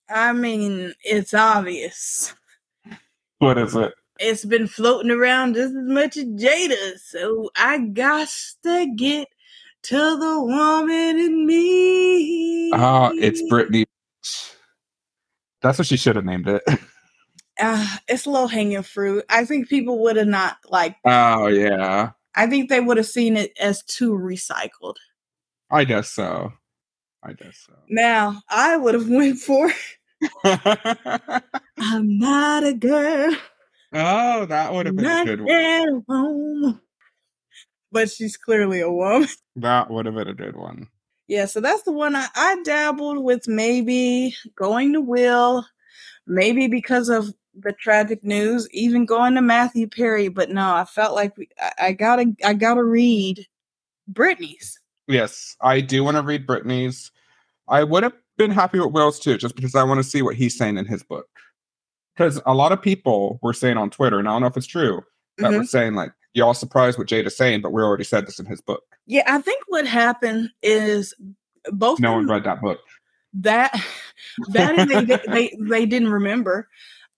I mean, it's obvious. What is it? It's been floating around just as much as Jada, so I got to get to the woman in me. Oh, it's Britney. That's what she should have named it. Uh, it's low hanging fruit. I think people would have not like. Oh yeah. I think they would have seen it as too recycled. I guess so. I guess so. Now I would have went for. I'm not a girl. oh, that would have been not a good one. But she's clearly a woman. That would have been a good one. Yeah, so that's the one I, I dabbled with maybe going to Will, maybe because of the tragic news, even going to Matthew Perry. But no, I felt like we, I, I gotta I gotta read Britney's. Yes, I do want to read Britney's. I would have been happy with Will's too, just because I want to see what he's saying in his book. Because a lot of people were saying on Twitter, and I don't know if it's true, that Mhm. were saying like, "Y'all surprised what Jada's saying," but we already said this in his book. Yeah, I think what happened is both No one read that book. that that and they, they they didn't remember.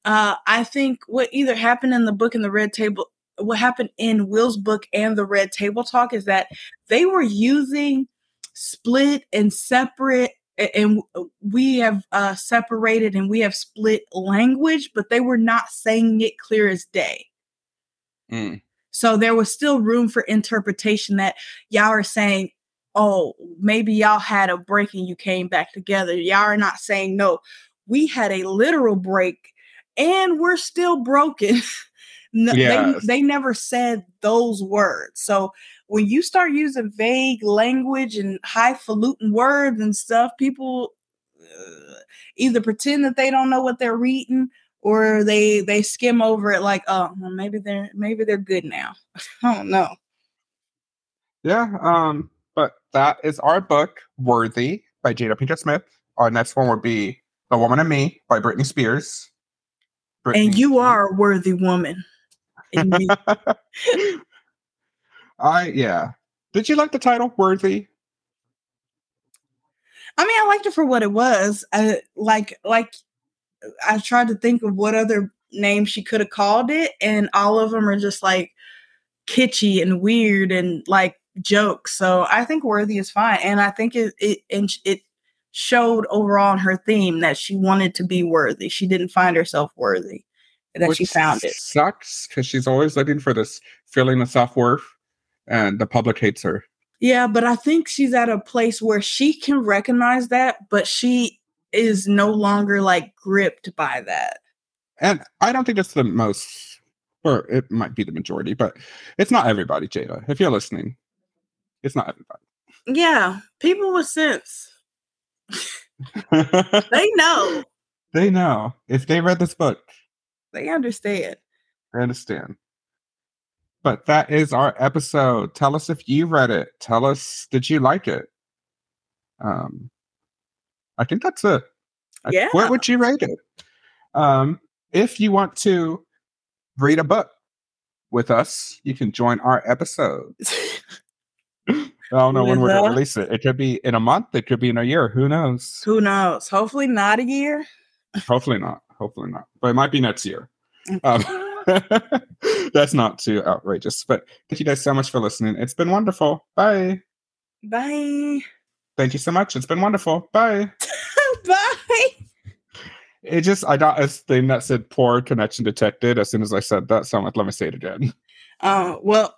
Uh, I think what either happened in the book and the red table, what happened in Will's book and the red table talk is that they were using split and separate, and we have uh, separated and we have split language, but they were not saying it clear as day. Mm. So there was still room for interpretation that y'all are saying, oh, maybe y'all had a break and you came back together. Y'all are not saying, no, we had a literal break and we're still broken. No, Yes. they, they never said those words. So when you start using vague language and highfalutin words and stuff, people uh, either pretend that they don't know what they're reading or they they skim over it like, oh, well, maybe they're maybe they're good now. I don't know. Yeah. Um. But that is our book, "Worthy" by Jada Pinkett Smith. Our next one would be "The Woman in Me" by Britney Spears. And you are a worthy woman. I yeah. Did you like the title "Worthy"? I mean, I liked it for what it was. I, like, like I tried to think of what other name she could have called it, and all of them are just like kitschy and weird and like jokes. So I think worthy is fine, and I think it it and it showed overall in her theme that she wanted to be worthy. She didn't find herself worthy, that she found it. Sucks because she's always looking for this feeling of self worth, and the public hates her. Yeah, but I think she's at a place where she can recognize that, but she is no longer like gripped by that. And I don't think it's the most, or it might be the majority, but it's not everybody, Jada. If you're listening, it's not everybody. Yeah, people with sense. They know. they know. If they read this book, They understand. I understand. But that is our episode. Tell us if you read it. Tell us did you like it? Um I think that's it. Yeah. What would you rate it? Um if you want to read a book with us, you can join our episode. I don't know when we're gonna release it. It could be in a month, it could be in a year. Who knows? Who knows? Hopefully not a year. Hopefully not. Hopefully not. But it might be next year. Um, that's not too outrageous. But thank you guys so much for listening. It's been wonderful. Bye. Bye. Thank you so much. It's been wonderful. Bye. Bye. It just I got a thing that said poor connection detected as soon as I said that. So I'm like, let me say it again. Uh, well,